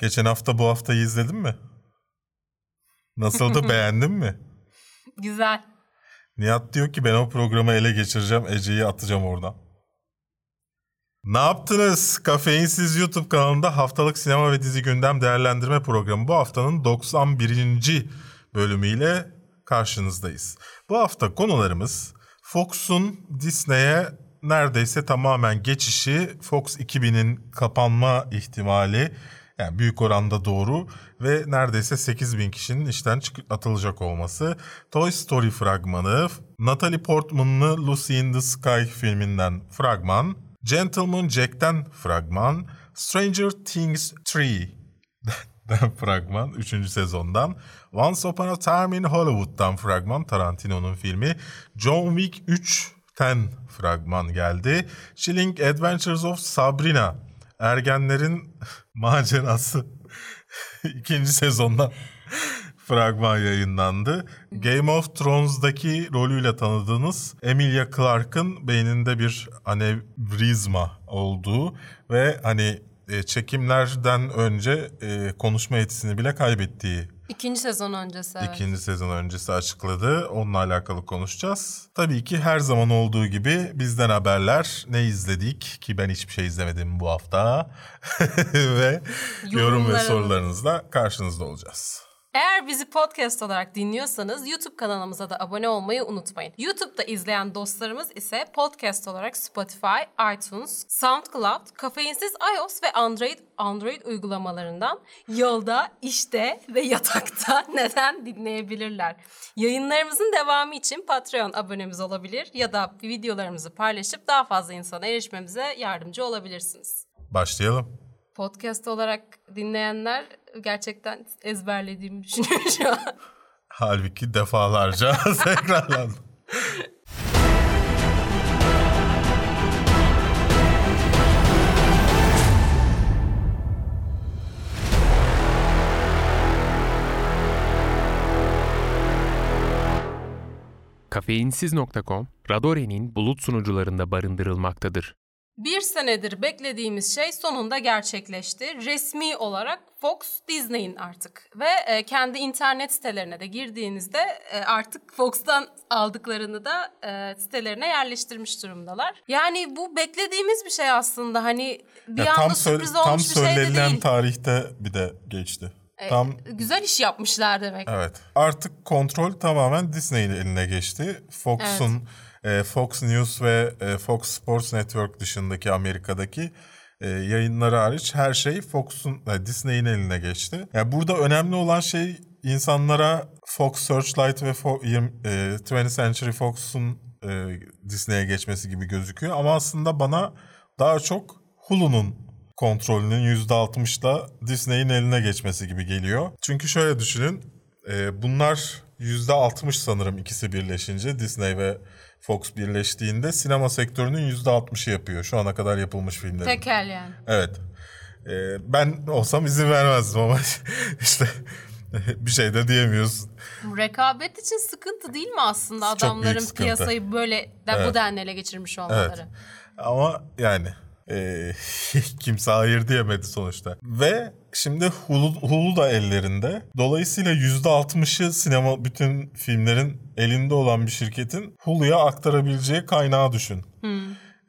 Geçen hafta bu haftayı izledin mi? Nasıldı beğendin mi? Güzel. Nihat diyor ki ben o programı ele geçireceğim Ece'yi atacağım oradan. Ne yaptınız? Kafeinsiz YouTube kanalında haftalık sinema ve dizi gündem değerlendirme programı bu haftanın 91. bölümüyle karşınızdayız. Bu hafta konularımız Fox'un Disney'e neredeyse tamamen geçişi, Fox 2000'in kapanma ihtimali, yani büyük oranda doğru ve neredeyse 8 bin kişinin işten atılacak olması. Toy Story fragmanı, Natalie Portman'lı Lucy in the Sky filminden fragman, Gentleman Jack'ten fragman, Stranger Things 3'den fragman 3. sezondan, Once Upon a Time in Hollywood'dan fragman Tarantino'nun filmi, John Wick 3'ten fragman geldi. Chilling Adventures of Sabrina Ergenlerin macerası ikinci sezondan fragman yayınlandı. Game of Thrones'daki rolüyle tanıdığınız Emilia Clarke'ın beyninde bir anevrizma olduğu ve hani e, çekimlerden önce e, konuşma yetisini bile kaybettiği İkinci sezon öncesi. evet. ikinci sezon öncesi açıkladı. Onunla alakalı konuşacağız. Tabii ki her zaman olduğu gibi bizden haberler ne izledik ki ben hiçbir şey izlemedim bu hafta ve yorum ve sorularınızla karşınızda olacağız. Eğer bizi podcast olarak dinliyorsanız YouTube kanalımıza da abone olmayı unutmayın. YouTube'da izleyen dostlarımız ise podcast olarak Spotify, iTunes, SoundCloud, kafeinsiz iOS ve Android Android uygulamalarından yolda, işte ve yatakta neden dinleyebilirler. Yayınlarımızın devamı için Patreon abonemiz olabilir ya da videolarımızı paylaşıp daha fazla insana erişmemize yardımcı olabilirsiniz. Başlayalım. Podcast olarak dinleyenler gerçekten ezberlediğimi düşünüyor şu an. Halbuki defalarca tekrarlandı. Kafeinsiz.com, Radore'nin bulut sunucularında barındırılmaktadır. Bir senedir beklediğimiz şey sonunda gerçekleşti. Resmi olarak Fox Disney'in artık. Ve e, kendi internet sitelerine de girdiğinizde e, artık Fox'tan aldıklarını da e, sitelerine yerleştirmiş durumdalar. Yani bu beklediğimiz bir şey aslında. Hani bir Ya anda tam, sö- sürpriz tam olmuş bir şey de söylenilen değil. tarihte bir de geçti. Tam Güzel iş yapmışlar demek. Evet. Artık kontrol tamamen Disney'in eline geçti. Fox'un e, Fox News ve e, Fox Sports Network dışındaki Amerika'daki e, yayınları hariç her şey Fox'un e, Disney'in eline geçti. Yani burada önemli olan şey insanlara Fox Searchlight ve Fo- yirmi- e, 20th Century Fox'un e, Disney'e geçmesi gibi gözüküyor ama aslında bana daha çok Hulu'nun kontrolünün %60'la Disney'in eline geçmesi gibi geliyor. Çünkü şöyle düşünün. e, bunlar %60 sanırım ikisi birleşince Disney ve Fox birleştiğinde sinema sektörünün %60'ı yapıyor. Şu ana kadar yapılmış filmlerin. Tekel yani. Evet. E, ben olsam izin vermezdim ama işte bir şey de diyemiyorsun. Rekabet için sıkıntı değil mi aslında Çok adamların piyasayı böyle Evet. bu denli ele geçirmiş olmaları? Evet. Ama yani e, kimse hayır diyemedi sonuçta. Ve şimdi Hulu, Hulu da ellerinde. Dolayısıyla %60'ı sinema bütün filmlerin elinde olan bir şirketin Hulu'ya aktarabileceği kaynağı düşün.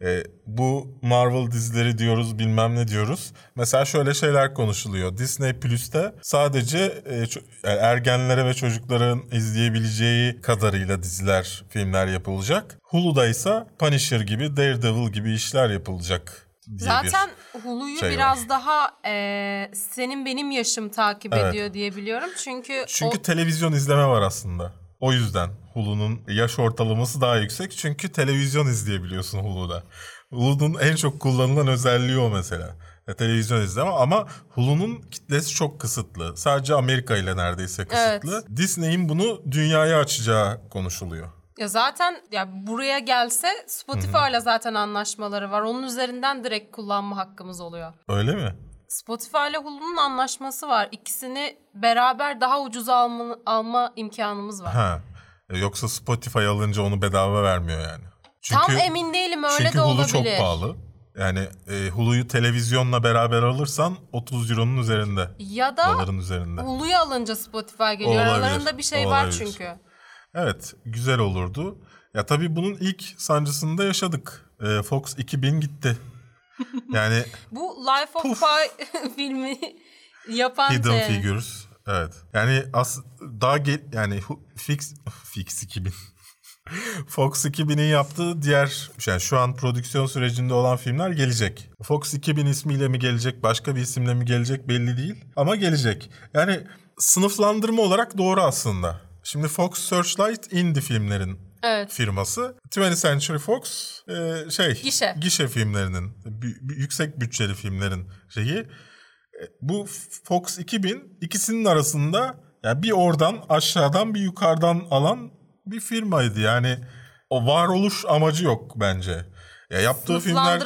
E, bu Marvel dizileri diyoruz bilmem ne diyoruz. Mesela şöyle şeyler konuşuluyor. Disney Plus'te sadece e, yani ergenlere ve çocukların izleyebileceği kadarıyla diziler, filmler yapılacak. Hulu'da ise Punisher gibi, Daredevil gibi işler yapılacak Zaten bir... Hulu'yu şey biraz daha e, senin benim yaşım takip Evet. ediyor diye biliyorum. Çünkü, Çünkü o, televizyon izleme var aslında. O yüzden Hulu'nun yaş ortalaması daha yüksek. Çünkü televizyon izleyebiliyorsun Hulu'da. Hulu'nun en çok kullanılan özelliği o mesela. Ya, televizyon izleme ama Hulu'nun kitlesi çok kısıtlı. Sadece Amerika ile neredeyse kısıtlı. Disney'in bunu dünyaya açacağı konuşuluyor. Ya zaten ya buraya gelse Spotify'la zaten anlaşmaları var. Onun üzerinden direkt kullanma hakkımız oluyor. Öyle mi? Spotify ile Hulu'nun anlaşması var. İkisini beraber daha ucuza alma, alma imkanımız var. Ha. Yoksa Spotify alınca onu bedava vermiyor yani. Çünkü, Tam emin değilim öyle çünkü de Hulu olabilir. çok pahalı. Yani e, Hulu'yu televizyonla beraber alırsan 30 euronun üzerinde. Ya da Doların üzerinde. Hulu'yu alınca Spotify geliyor. Olabilir, Aralarında bir şey var olabilir. çünkü. Evet güzel olurdu. Ya tabii bunun ilk sancısını da yaşadık. E, Fox 2000 gitti. Yani Bu Life of Pi filmi yapan Hidden şey. Figures. Evet. Yani as daha gel yani Fix Fix 2000. Fox 2000'in yaptığı diğer yani şu an prodüksiyon sürecinde olan filmler gelecek. Fox 2000 ismiyle mi gelecek, başka bir isimle mi gelecek belli değil ama gelecek. Yani sınıflandırma olarak doğru aslında. Şimdi Fox Searchlight indie filmlerin Evet. firması. 20th Century Fox e, şey Gişe. gişe filmlerinin yüksek bütçeli filmlerin şeyi. E, Bu Fox 2000 ikisinin arasında yani bir oradan aşağıdan bir yukarıdan alan bir firmaydı. Yani o varoluş amacı yok bence. Ya yaptığı filmler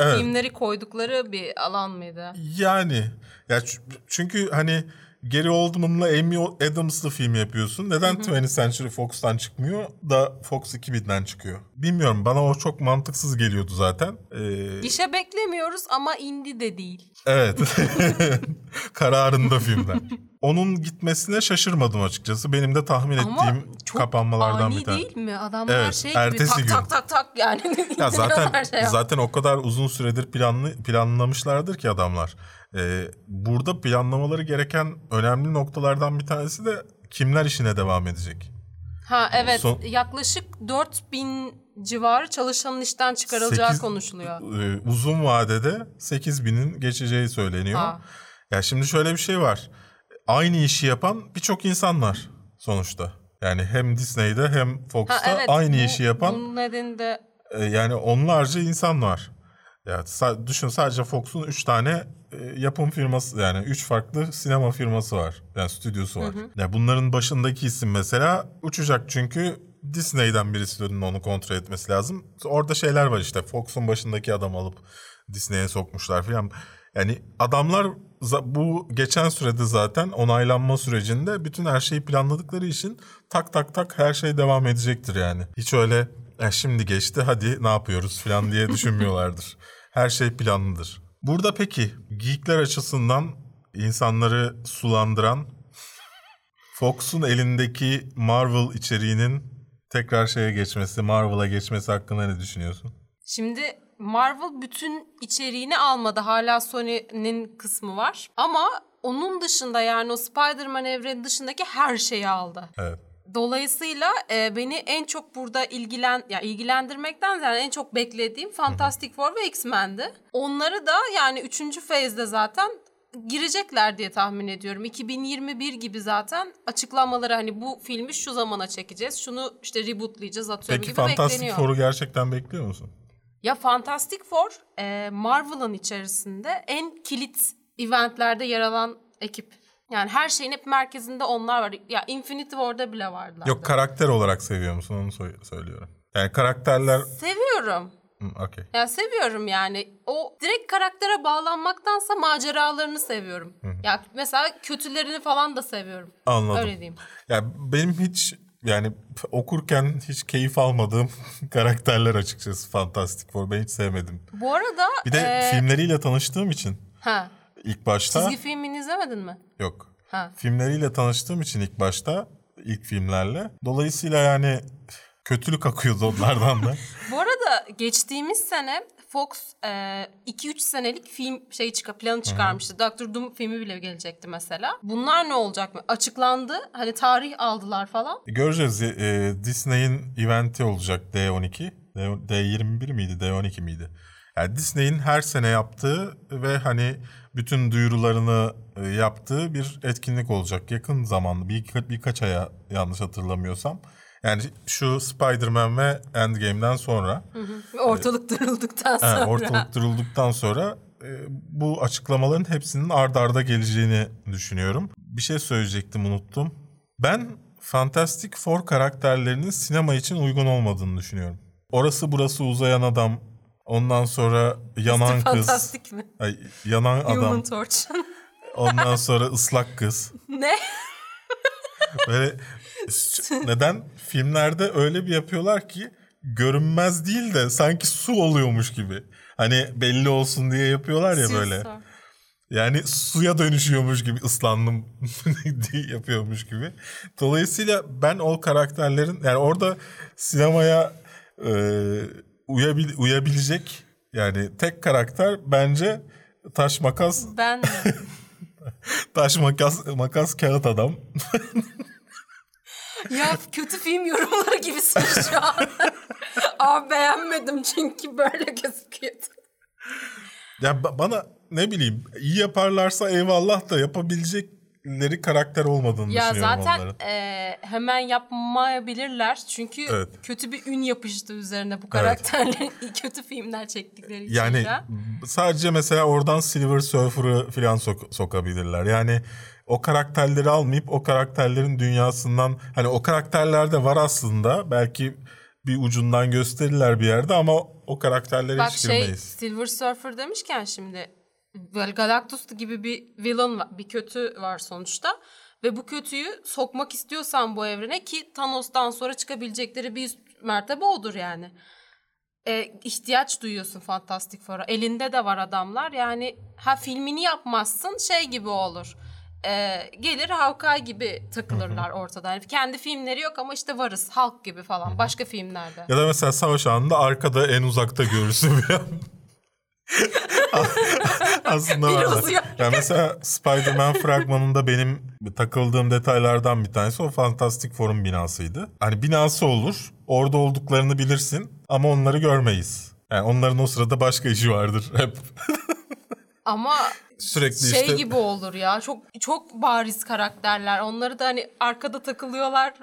Evet. filmleri koydukları bir alan mıydı? yani ya çünkü hani Gary Oldman'la Amy Adams'lı film yapıyorsun. Neden 20th Century Fox'tan çıkmıyor da Fox 2000'den çıkıyor? Bilmiyorum bana o çok mantıksız geliyordu zaten. Ee, Gişe beklemiyoruz ama indie de değil. evet. Kararında filmler. Onun gitmesine şaşırmadım açıkçası. Benim de tahmin Ama ettiğim çok kapanmalardan ani bir tanesi. değil mi? Adamlar Evet, şey gibi ertesi tak gün. tak tak tak yani. Ya zaten şey zaten o kadar uzun süredir planlı planlamışlardır ki adamlar. Ee, burada planlamaları gereken önemli noktalardan bir tanesi de kimler işine devam edecek. Ha evet Son- yaklaşık 4000 civarı çalışanın işten çıkarılacağı Sekiz- konuşuluyor. Ee, uzun vadede 8000'in geçeceği söyleniyor. Ha. Ya şimdi şöyle bir şey var. Aynı işi yapan birçok insan var sonuçta. Yani hem Disney'de hem Fox'ta Ha evet. aynı bu- işi yapan Bunun nedeni de e, yani onlarca insan var. Ya düşün sadece Fox'un 3 tane e, yapım firması yani 3 farklı sinema firması var. Yani stüdyosu var. Ya bunların başındaki isim mesela uçacak çünkü Disney'den birisi onu kontrol etmesi lazım. Orada şeyler var işte Fox'un başındaki adam alıp Disney'e sokmuşlar falan. Yani adamlar bu geçen sürede zaten onaylanma sürecinde bütün her şeyi planladıkları için tak tak tak her şey devam edecektir yani. Hiç öyle "Ya şimdi geçti hadi ne yapıyoruz falan diye düşünmüyorlardır. Her şey planlıdır. Burada peki geekler açısından insanları sulandıran Fox'un elindeki Marvel içeriğinin tekrar şeye geçmesi, Marvel'a geçmesi hakkında ne düşünüyorsun? Şimdi Marvel bütün içeriğini almadı. Hala Sony'nin kısmı var. Ama onun dışında yani o Spider-Man evreni dışındaki her şeyi aldı. Evet. Dolayısıyla e, beni en çok burada ilgilen ya ilgilendirmekten yani en çok beklediğim Fantastic Four ve X-Men'di. Onları da yani 3. feyzde zaten girecekler diye tahmin ediyorum. 2021 gibi zaten açıklamaları hani bu filmi şu zamana çekeceğiz. Şunu işte rebootlayacağız atıyorum Peki gibi Fantastic bekleniyor. Four'u gerçekten bekliyor musun? Ya Fantastic Four e, Marvel'ın içerisinde en kilit eventlerde yer alan ekip. Yani her şeyin hep merkezinde onlar var. Ya Infinity War'da bile varlar. Yok karakter olarak seviyor musun onu so- söylüyorum. Yani karakterler... Seviyorum. Hı, Okey. Ya seviyorum yani. O direkt karaktere bağlanmaktansa maceralarını seviyorum. Ya mesela kötülerini falan da seviyorum. Anladım. Öyle diyeyim. Ya benim hiç yani okurken hiç keyif almadığım karakterler açıkçası Fantastic Four. Ben hiç sevmedim. Bu arada Bir de e, filmleriyle tanıştığım için ha, ilk başta çizgi filmini izlemedin mi? yok. Ha. Filmleriyle tanıştığım için ilk başta ilk filmlerle. Dolayısıyla yani kötülük akıyordu onlardan da. Bu arada geçtiğimiz sene Fox 2-3 senelik film şey çıkar planı çıkarmıştı. Doctor Doom filmi bile gelecekti mesela. Bunlar ne olacak mı? Açıklandı. Hani tarih aldılar falan. Göreceğiz. E, Disney'in eventi olacak D12. D- D21 miydi? D12 miydi? Yani Disney'in her sene yaptığı ve hani bütün duyurularını e, yaptığı bir etkinlik olacak. Yakın zamanda bir, birkaç aya yanlış hatırlamıyorsam. Yani şu Spider-Man ve Endgame'den sonra Ortalık duruldıktan sonra. Ha, ortalık durulduktan sonra e, bu açıklamaların hepsinin ard arda geleceğini düşünüyorum. Bir şey söyleyecektim unuttum. Ben Fantastic Four karakterlerinin sinema için uygun olmadığını düşünüyorum. Orası burası uzayan adam, ondan sonra yanan kız, Fantastik mi? ay, yanan adam, Human Torch. ondan sonra ıslak kız. ne? Böyle neden filmlerde öyle bir yapıyorlar ki görünmez değil de sanki su oluyormuş gibi. Hani belli olsun diye yapıyorlar ya böyle. Yani suya dönüşüyormuş gibi ıslandım diye yapıyormuş gibi. Dolayısıyla ben o karakterlerin yani orada sinemaya e, uyabil, uyabilecek yani tek karakter bence taş makas Ben taş makas makas kağıt adam. ya kötü film yorumları gibisin şu an. Abi beğenmedim çünkü böyle gözüküyordu. ya ba- bana ne bileyim iyi yaparlarsa eyvallah da yapabilecekleri karakter olmadığını Ya düşünüyorum zaten onların. e, hemen yapmayabilirler. Çünkü Evet. kötü bir ün yapıştı üzerine bu karakterlerin kötü filmler çektikleri için. Yani ya. sadece mesela oradan Silver Surfer'ı falan sok- sokabilirler. Yani o karakterleri almayıp o karakterlerin dünyasından hani o karakterler de var aslında. Belki bir ucundan gösterirler bir yerde ama o karakterlere Bak hiç şey girmeyiz. Silver Surfer demişken şimdi böyle Galactus gibi bir villain var, bir kötü var sonuçta. Ve bu kötüyü sokmak istiyorsan bu evrene ki Thanos'tan sonra çıkabilecekleri bir üst mertebe odur yani. E, ihtiyaç duyuyorsun Fantastic Four'a. Elinde de var adamlar. Yani ha filmini yapmazsın şey gibi olur. E, gelir Hawkeye gibi takılırlar ortada. Yani kendi filmleri yok ama işte varız. Hulk gibi falan. Başka filmlerde. Ya da mesela savaş anında arkada en uzakta görürsün falan. Aslında Bir var. uzuyor. Ya mesela Spider-Man fragmanında benim takıldığım detaylardan bir tanesi o Fantastic Four'un binasıydı. Hani binası olur, orada olduklarını bilirsin ama onları görmeyiz. Yani onların o sırada başka işi vardır hep. Ama Sürekli şey işte gibi olur ya. Çok çok bariz karakterler. Onları da hani arkada takılıyorlar.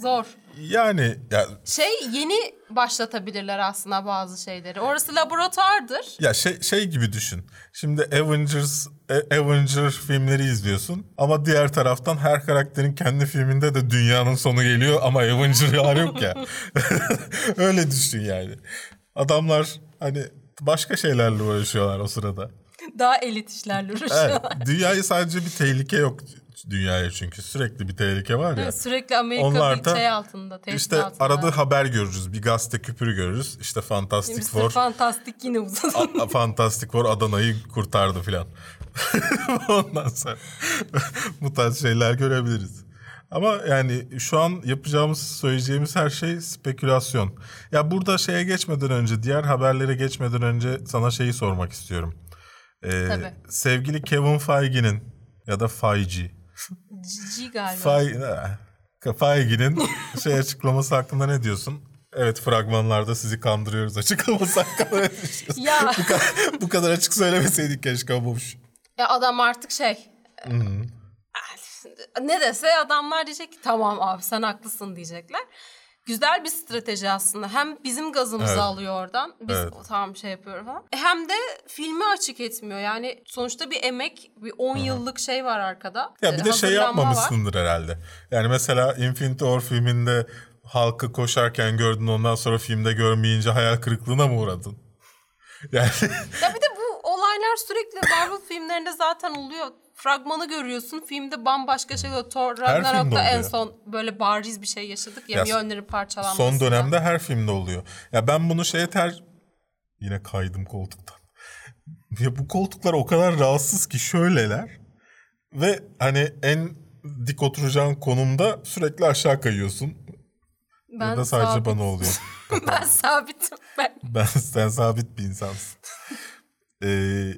Zor. yani ya, Şey yeni başlatabilirler aslında bazı şeyleri. Orası laboratuvardır. ya şey şey gibi düşün. Şimdi Avengers A- Avenger filmleri izliyorsun ama diğer taraftan her karakterin kendi filminde de dünyanın sonu geliyor ama Avenger yok ya. Öyle düşün yani. Adamlar hani başka şeylerle uğraşıyorlar o sırada. Daha elit işlerle Evet, uğraşıyorlar. dünyayı sadece bir tehlike yok dünyaya çünkü sürekli bir tehlike var ya. Sürekli Amerika Onlar bir da şey altında, tehdit İşte altında. arada haber görürüz. Bir gazete küpürü görürüz. İşte Fantastic Mr. Four. Fantastic yine uzadı. Fantastic Four Adana'yı kurtardı filan. Ondan sonra bu tarz şeyler görebiliriz. Ama yani şu an yapacağımız, söyleyeceğimiz her şey spekülasyon. Ya burada şeye geçmeden önce, diğer haberlere geçmeden önce sana şeyi sormak istiyorum. Ee, Tabii. sevgili Kevin Feige'nin ya da Feige, Cici galiba. Feige, Feige'nin şey açıklaması hakkında ne diyorsun? Evet fragmanlarda sizi kandırıyoruz açıklaması hakkında ne ya, bu, kadar, bu kadar açık söylemeseydik keşke olmuş. ya adam artık şey... Ne dese adamlar diyecek ki tamam abi sen haklısın diyecekler. Güzel bir strateji aslında. Hem bizim gazımızı Evet. alıyor oradan. Biz Evet. tamam şey yapıyor falan. E, Hem de filmi açık etmiyor. Yani sonuçta bir emek, bir 10 yıllık şey var arkada. Ya E, bir de şey hazırlanma var. yapmamışsındır herhalde. Yani mesela Infinity War filminde halkı koşarken gördün ondan sonra filmde görmeyince hayal kırıklığına mı uğradın? Yani Ya bir de bu olaylar sürekli Marvel filmlerinde zaten oluyor. Fragmanı görüyorsun. Filmde bambaşka şey oluyor. Thor Ragnarok'ta en son böyle bariz bir şey yaşadık ya. Ya Mjolnir'in parçalanması. son dönemde her filmde oluyor. Ya ben bunu şeye ter... Yine kaydım koltuktan. Ya bu koltuklar o kadar rahatsız ki şöyleler. Ve hani en dik oturacağın konumda sürekli aşağı kayıyorsun. Ben ya da sadece sabit- bana oluyor. ben sabitim. Ben Ben sen sabit bir insansın. Ee,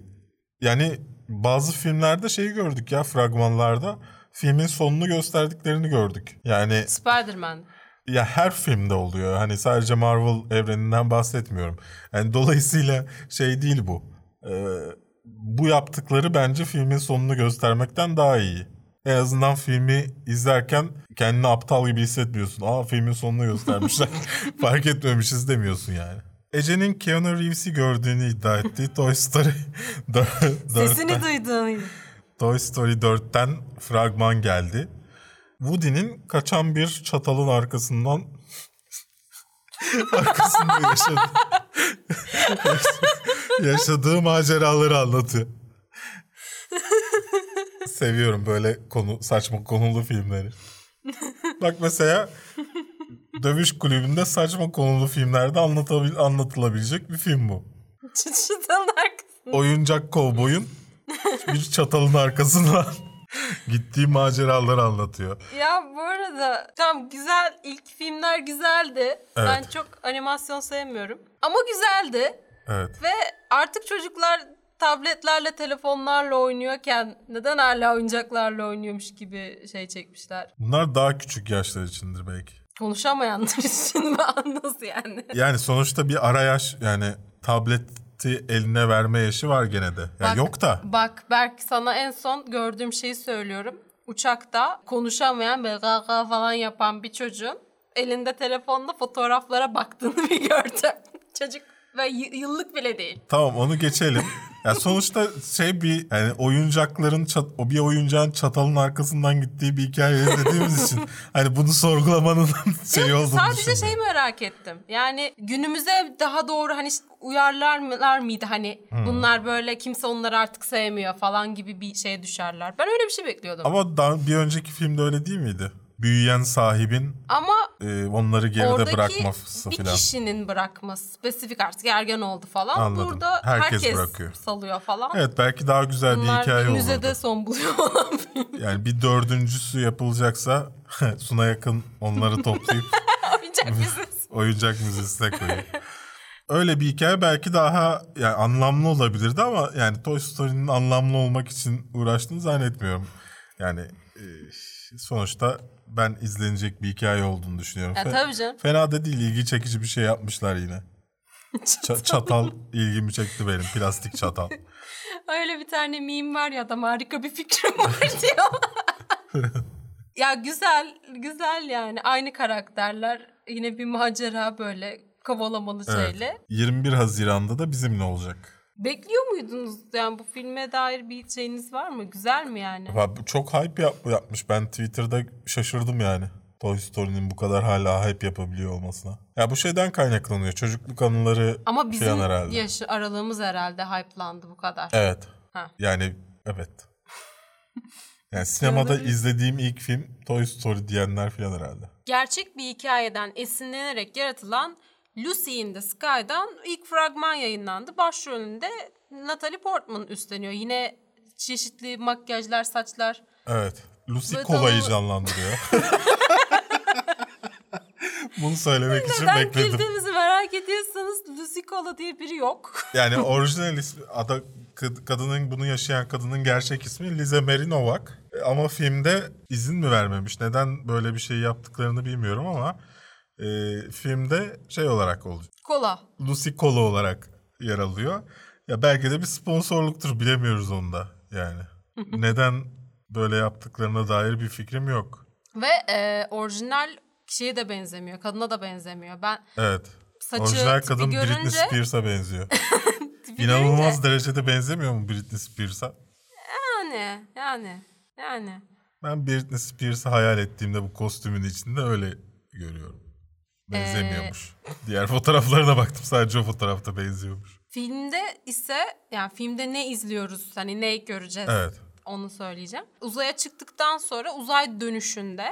yani bazı filmlerde şeyi gördük ya fragmanlarda filmin sonunu gösterdiklerini gördük. Yani Spider-Man. ya her filmde oluyor. Hani sadece Marvel evreninden bahsetmiyorum. Yani dolayısıyla şey değil bu. Ee, bu yaptıkları bence filmin sonunu göstermekten daha iyi. En azından filmi izlerken kendini aptal gibi hissetmiyorsun. Aa filmin sonunu göstermişler. Fark etmemişiz demiyorsun yani. Ece'nin Keanu Reeves'i gördüğünü iddia etti. Toy Story 4, Sesini duyduğun Toy Story 4'ten fragman geldi. Woody'nin kaçan bir çatalın arkasından arkasında yaşadı, yaşadığı maceraları anlatıyor. Seviyorum böyle konu saçma konulu filmleri. Bak mesela Dövüş kulübünde saçma konulu filmlerde anlatabil- anlatılabilecek bir film bu. Çıtçıtalın arkasında. Oyuncak kovboyun bir çatalın arkasına gittiği maceraları anlatıyor. Ya bu arada tam güzel ilk filmler güzeldi. Ben çok animasyon sevmiyorum. Ama güzeldi. Evet. Ve artık çocuklar tabletlerle, telefonlarla oynuyorken neden hala oyuncaklarla oynuyormuş gibi şey çekmişler. Bunlar daha küçük yaşlar içindir belki. Konuşamayanlar için mi nasıl yani? Yani sonuçta bir ara yaş yani tableti eline verme yaşı var gene de. Yani Bak- yok da. Bak Berk sana en son gördüğüm şeyi söylüyorum. Uçakta konuşamayan gaga falan yapan bir çocuğun elinde telefonla fotoğraflara baktığını bir gördüm. Çocuk ve yıllık bile değil. Tamam onu geçelim. Ya sonuçta şey bir yani oyuncakların çat, o bir oyuncağın çatalın arkasından gittiği bir hikaye izlediğimiz için hani bunu sorgulamanın şey olduğunu Sadece şey merak ettim. Yani günümüze daha doğru hani uyarlarlar mıydı hani Hmm. bunlar böyle kimse onları artık sevmiyor falan gibi bir şeye düşerler. Ben öyle bir şey bekliyordum. Ama, Ama daha bir önceki filmde öyle değil miydi? Büyüyen sahibin e, onları geride bırakması bir falan. kişinin bırakması spesifik artık ergen oldu falan. Anladım. Burada Herkes herkes, bırakıyor. salıyor falan. Evet belki daha güzel bir Bunlar hikaye müzede olurdu. son buluyor. Yani bir dördüncüsü yapılacaksa Suna yakın onları toplayıp Oyuncak müzesi. oyuncak müzesine koyuyor. Öyle bir hikaye belki daha yani anlamlı olabilirdi ama yani Toy Story'nin anlamlı olmak için uğraştığını zannetmiyorum. Yani e, sonuçta ben izlenecek bir hikaye olduğunu düşünüyorum. Ya Fe- tabii canım. Fena da değil ilgi çekici bir şey yapmışlar yine. Ça- çatal ilgimi çekti benim plastik çatal. Öyle bir tane meme var ya adam harika bir fikrim var diyor. ya güzel, güzel yani. Aynı karakterler. Yine bir macera böyle kovalamalı Evet. şeyle. 21 Haziran'da da bizimle olacak. Bekliyor muydunuz? Yani bu filme dair bir şeyiniz var mı? Güzel mi yani? Çok hype yap- yapmış. Ben Twitter'da şaşırdım yani. Toy Story'nin bu kadar hala hype yapabiliyor olmasına. Ya bu şeyden kaynaklanıyor. Çocukluk anıları Ama bizim herhalde. yaş aralığımız herhalde hype'landı bu kadar. Evet. Ha. Yani evet. Yani sinemada izlediğim ilk film Toy Story diyenler falan herhalde. Gerçek bir hikayeden esinlenerek yaratılan Lucy in the Sky'dan ilk fragman yayınlandı. Başrolünde Natalie Portman üstleniyor. Yine çeşitli makyajlar, saçlar. Evet. Lucy Ve tamam- canlandırıyor. Bunu söylemek için Neden bekledim. güldüğümüzü merak ediyorsanız Lucy Cola diye biri yok. Yani orijinal ismi, ada, kad- kadının bunu yaşayan kadının gerçek ismi Lize Mary Novak. E, Ama filmde izin mi vermemiş? Neden böyle bir şey yaptıklarını bilmiyorum ama e, filmde şey olarak olacak. Kola. Lucy Cola olarak yer alıyor. Ya belki de bir sponsorluktur bilemiyoruz onu da yani. Neden böyle yaptıklarına dair bir fikrim yok. Ve e, orijinal kişiye de benzemiyor. Kadına da benzemiyor. Ben Evet. saçı Orijinal kadın Britney görünce, Spears'a benziyor. İnanılmaz görünce- derecede benzemiyor mu Britney Spears'a? Yani, yani, yani. Ben Britney Spears'ı hayal ettiğimde bu kostümün içinde öyle görüyorum. Benzemiyormuş. Ee, Diğer fotoğraflarına baktım sadece o fotoğrafta benziyormuş. Filmde ise yani filmde ne izliyoruz hani ne göreceğiz Evet. onu söyleyeceğim. Uzaya çıktıktan sonra uzay dönüşünde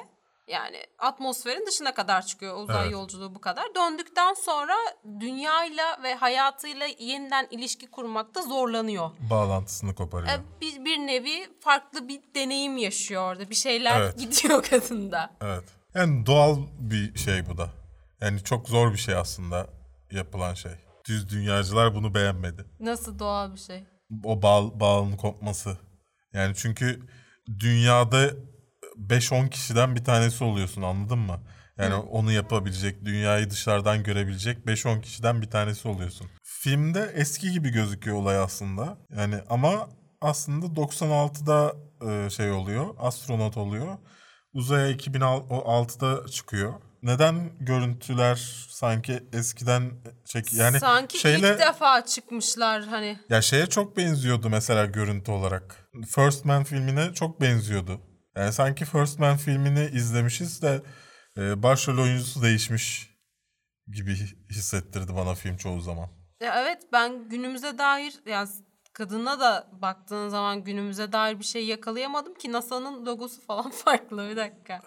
yani atmosferin dışına kadar çıkıyor uzay Evet. yolculuğu bu kadar. Döndükten sonra dünyayla ve hayatıyla yeniden ilişki kurmakta zorlanıyor. Bağlantısını koparıyor. E, bir, bir nevi farklı bir deneyim yaşıyor orada. Bir şeyler Evet. gidiyor kadında. Evet. Yani doğal bir şey bu da. Yani çok zor bir şey aslında yapılan şey. Düz dünyacılar bunu beğenmedi. Nasıl doğal bir şey. O bağ, bağının kopması. Yani çünkü dünyada 5-10 kişiden bir tanesi oluyorsun anladın mı? Yani onu yapabilecek, dünyayı dışarıdan görebilecek 5-10 kişiden bir tanesi oluyorsun. Filmde eski gibi gözüküyor olay aslında. Yani ama aslında 96'da e, şey oluyor, astronot oluyor. Uzaya 2006'da çıkıyor. Neden görüntüler sanki eskiden çek yani Sanki şeyle ilk defa çıkmışlar hani. ya şeye çok benziyordu mesela görüntü olarak. First Man filmine çok benziyordu. Yani sanki First Man filmini izlemişiz de e, başrol oyuncusu değişmiş gibi hissettirdi bana film çoğu zaman. Ya evet ben günümüze dair ya kadına da baktığın zaman günümüze dair bir şey yakalayamadım ki NASA'nın logosu falan farklı bir dakika.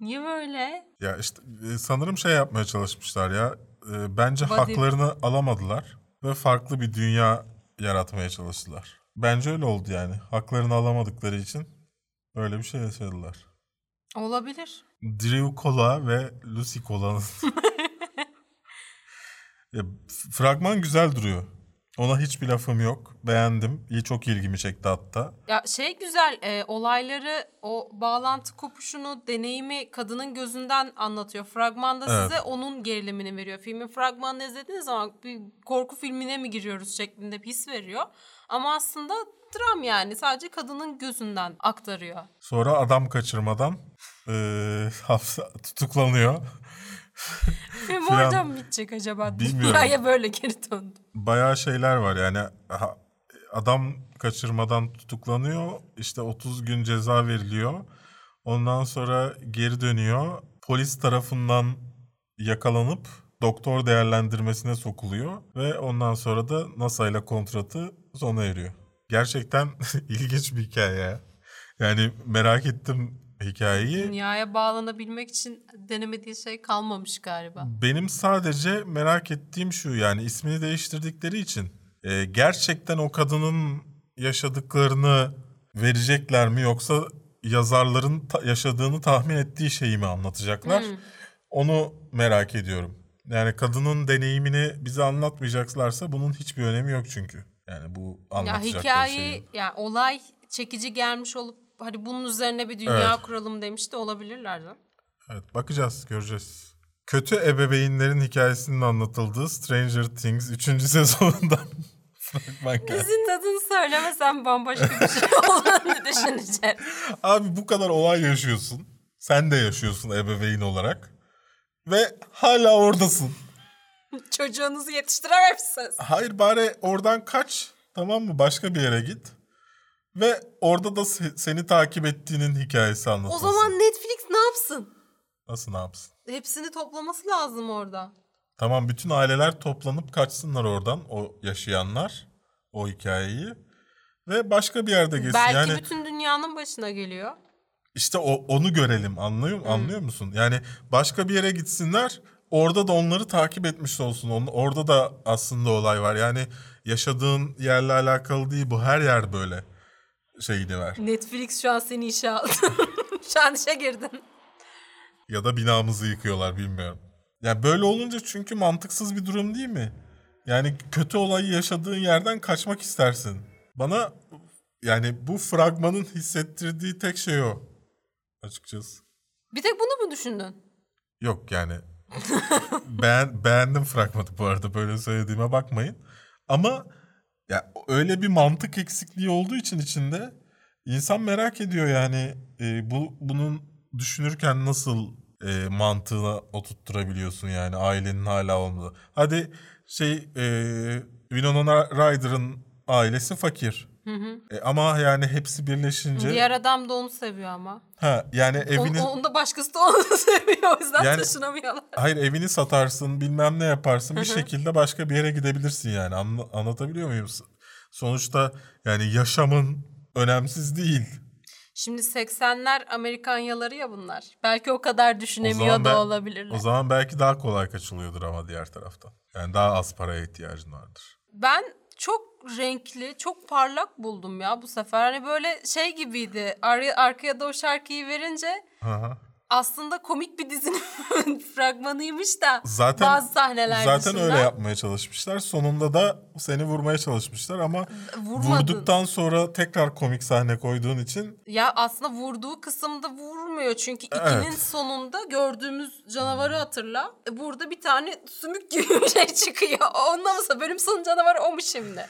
Niye böyle? Ya işte e, sanırım şey yapmaya çalışmışlar ya. E, Bence Body- haklarını alamadılar ve farklı bir dünya yaratmaya çalıştılar. Bence öyle oldu yani. Haklarını alamadıkları için öyle bir şey yaşadılar. Olabilir. Drew Cola ve Lucy Cola'nın fragman güzel duruyor. Ona hiçbir lafım yok. Beğendim. İyi çok ilgimi çekti hatta. Ya şey güzel e, olayları o bağlantı kopuşunu deneyimi kadının gözünden anlatıyor. Fragmanda Evet. size onun gerilimini veriyor. Filmin fragmanını izlediğiniz zaman bir korku filmine mi giriyoruz şeklinde his veriyor. Ama aslında dram yani sadece kadının gözünden aktarıyor. Sonra adam kaçırmadan eee hapse tutuklanıyor. Film Falan. orada mı bitecek acaba? Bilmiyorum. Dünyaya böyle geri döndü. Bayağı şeyler var yani ha- adam kaçırmadan tutuklanıyor işte 30 gün ceza veriliyor ondan sonra geri dönüyor polis tarafından yakalanıp doktor değerlendirmesine sokuluyor ve ondan sonra da NASA ile kontratı sona eriyor. Gerçekten ilginç bir hikaye ya. Yani merak ettim hikayeyi. Dünyaya bağlanabilmek için denemediği şey kalmamış galiba. Benim sadece merak ettiğim şu yani ismini değiştirdikleri için e, gerçekten o kadının yaşadıklarını verecekler mi yoksa yazarların ta- yaşadığını tahmin ettiği şeyi mi anlatacaklar? Onu merak ediyorum. Yani kadının deneyimini bize anlatmayacaklarsa bunun hiçbir önemi yok çünkü. Yani bu Ya anlatacakları hikaye, şeyin. ya olay çekici gelmiş olup hadi bunun üzerine bir dünya Evet. kuralım demiş de olabilirler canım. Evet bakacağız göreceğiz. Kötü ebeveynlerin hikayesinin anlatıldığı Stranger Things 3. sezonundan fragman geldi. Dizinin adını söylemesen bambaşka bir şey olduğunu düşüneceğim. Abi bu kadar olay yaşıyorsun. Sen de yaşıyorsun ebeveyn olarak. Ve hala oradasın. Çocuğunuzu yetiştirememişsiniz. Hayır bari oradan kaç. Tamam mı? Başka bir yere git. Ve orada da se- seni takip ettiğinin hikayesi O anlatılsın. zaman Netflix ne yapsın? Nasıl ne yapsın? Hepsini toplaması lazım orada. Tamam bütün aileler toplanıp kaçsınlar oradan o yaşayanlar o hikayeyi ve başka bir yerde geçsin. Belki yani bütün dünyanın başına geliyor. işte o onu görelim anlıyor anlıyor musun? Yani başka bir yere gitsinler orada da onları takip etmiş olsun. Onun, orada da aslında olay var. Yani yaşadığın yerle alakalı değil bu her yer böyle şeyini ver. Netflix şu an seni işe aldı. şu an işe girdin. Ya da binamızı yıkıyorlar bilmiyorum. Ya böyle olunca çünkü mantıksız bir durum değil mi? Yani kötü olayı yaşadığın yerden kaçmak istersin. Bana yani bu fragmanın hissettirdiği tek şey o. Açıkçası. Bir tek bunu mu düşündün? Yok yani. Beğen, beğendim fragmanı bu arada böyle söylediğime bakmayın. Ama ya öyle bir mantık eksikliği olduğu için içinde insan merak ediyor yani e, bu bunun düşünürken nasıl e, mantığına oturtturabiliyorsun yani ailenin hala olmadı. Hadi şey e, Winona Ryder'ın ailesi fakir. E, ama yani hepsi birleşince Diğer adam da onu seviyor ama. ha yani On, evinin onda başkası da onu seviyor. O yüzden Yani- taşınamıyorlar. Hayır evini satarsın bilmem ne yaparsın bir şekilde başka bir yere gidebilirsin yani Anla- anlatabiliyor muyum? Sonuçta yani yaşamın önemsiz değil. Şimdi 80'ler Amerikanyaları ya bunlar. Belki o kadar O düşünemiyor zaman, da ben- olabilirler. o zaman belki daha kolay kaçılıyordur ama diğer taraftan. Yani daha az paraya ihtiyacın vardır. Ben çok renkli, çok parlak buldum ya bu sefer. Hani böyle şey gibiydi. Ar- arkaya da o şarkıyı verince hı. Aslında komik bir dizinin fragmanıymış da Zaten bazı sahneler zaten dışında öyle yapmaya çalışmışlar. Sonunda da seni vurmaya çalışmışlar ama Vurmadın. vurduktan sonra tekrar komik sahne koyduğun için Ya aslında vurduğu kısımda vurmuyor. Çünkü Evet. ikinin sonunda gördüğümüz canavarı hatırla. E, Burada bir tane sümük gibi bir şey çıkıyor. Ondan mı? Bölüm sonu canavarı o mu şimdi?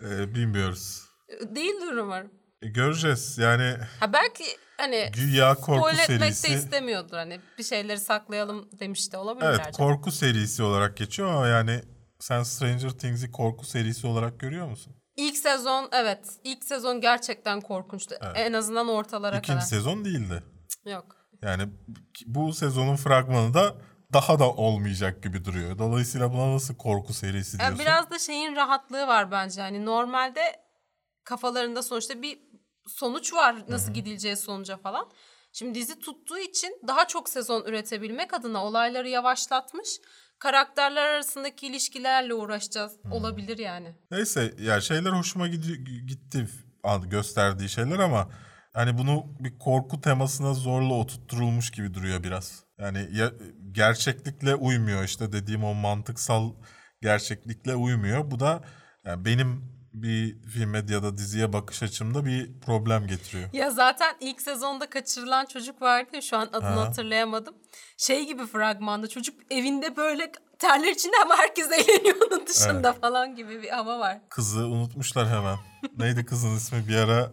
e, bilmiyoruz. Değildir umarım. E, göreceğiz yani Ha belki hani güya korku etmek de serisi. istemiyordur. Hani bir şeyleri saklayalım demiş de olabilirler. Evet canım. korku serisi olarak geçiyor ama yani sen Stranger Things'i korku serisi olarak görüyor musun? İlk sezon evet. ilk sezon gerçekten korkunçtu. En azından ortalara İkinci kadar. sezon değildi. Yok. Yani bu sezonun fragmanı da daha da olmayacak gibi duruyor. Dolayısıyla buna nasıl korku serisi diyorsun? biraz da şeyin rahatlığı var bence. Hani normalde kafalarında sonuçta bir sonuç var. Nasıl gidileceği sonuca falan. Şimdi dizi tuttuğu için daha çok sezon üretebilmek adına olayları yavaşlatmış. Karakterler arasındaki ilişkilerle uğraşacağız. Olabilir yani. Neyse ya şeyler hoşuma gidi- gitti gösterdiği şeyler ama hani bunu bir korku temasına zorla oturtturulmuş gibi duruyor biraz. Yani ya, gerçeklikle uymuyor işte dediğim o mantıksal gerçeklikle uymuyor. Bu da yani benim bir filme ya da diziye bakış açımda bir problem getiriyor. Ya zaten ilk sezonda kaçırılan çocuk vardı ya şu an adını Ha. hatırlayamadım. Şey gibi fragmanda çocuk evinde böyle terler içinde ama herkes eğleniyor onun dışında falan gibi bir hava var. Kızı unutmuşlar hemen. Neydi kızın ismi? Bir ara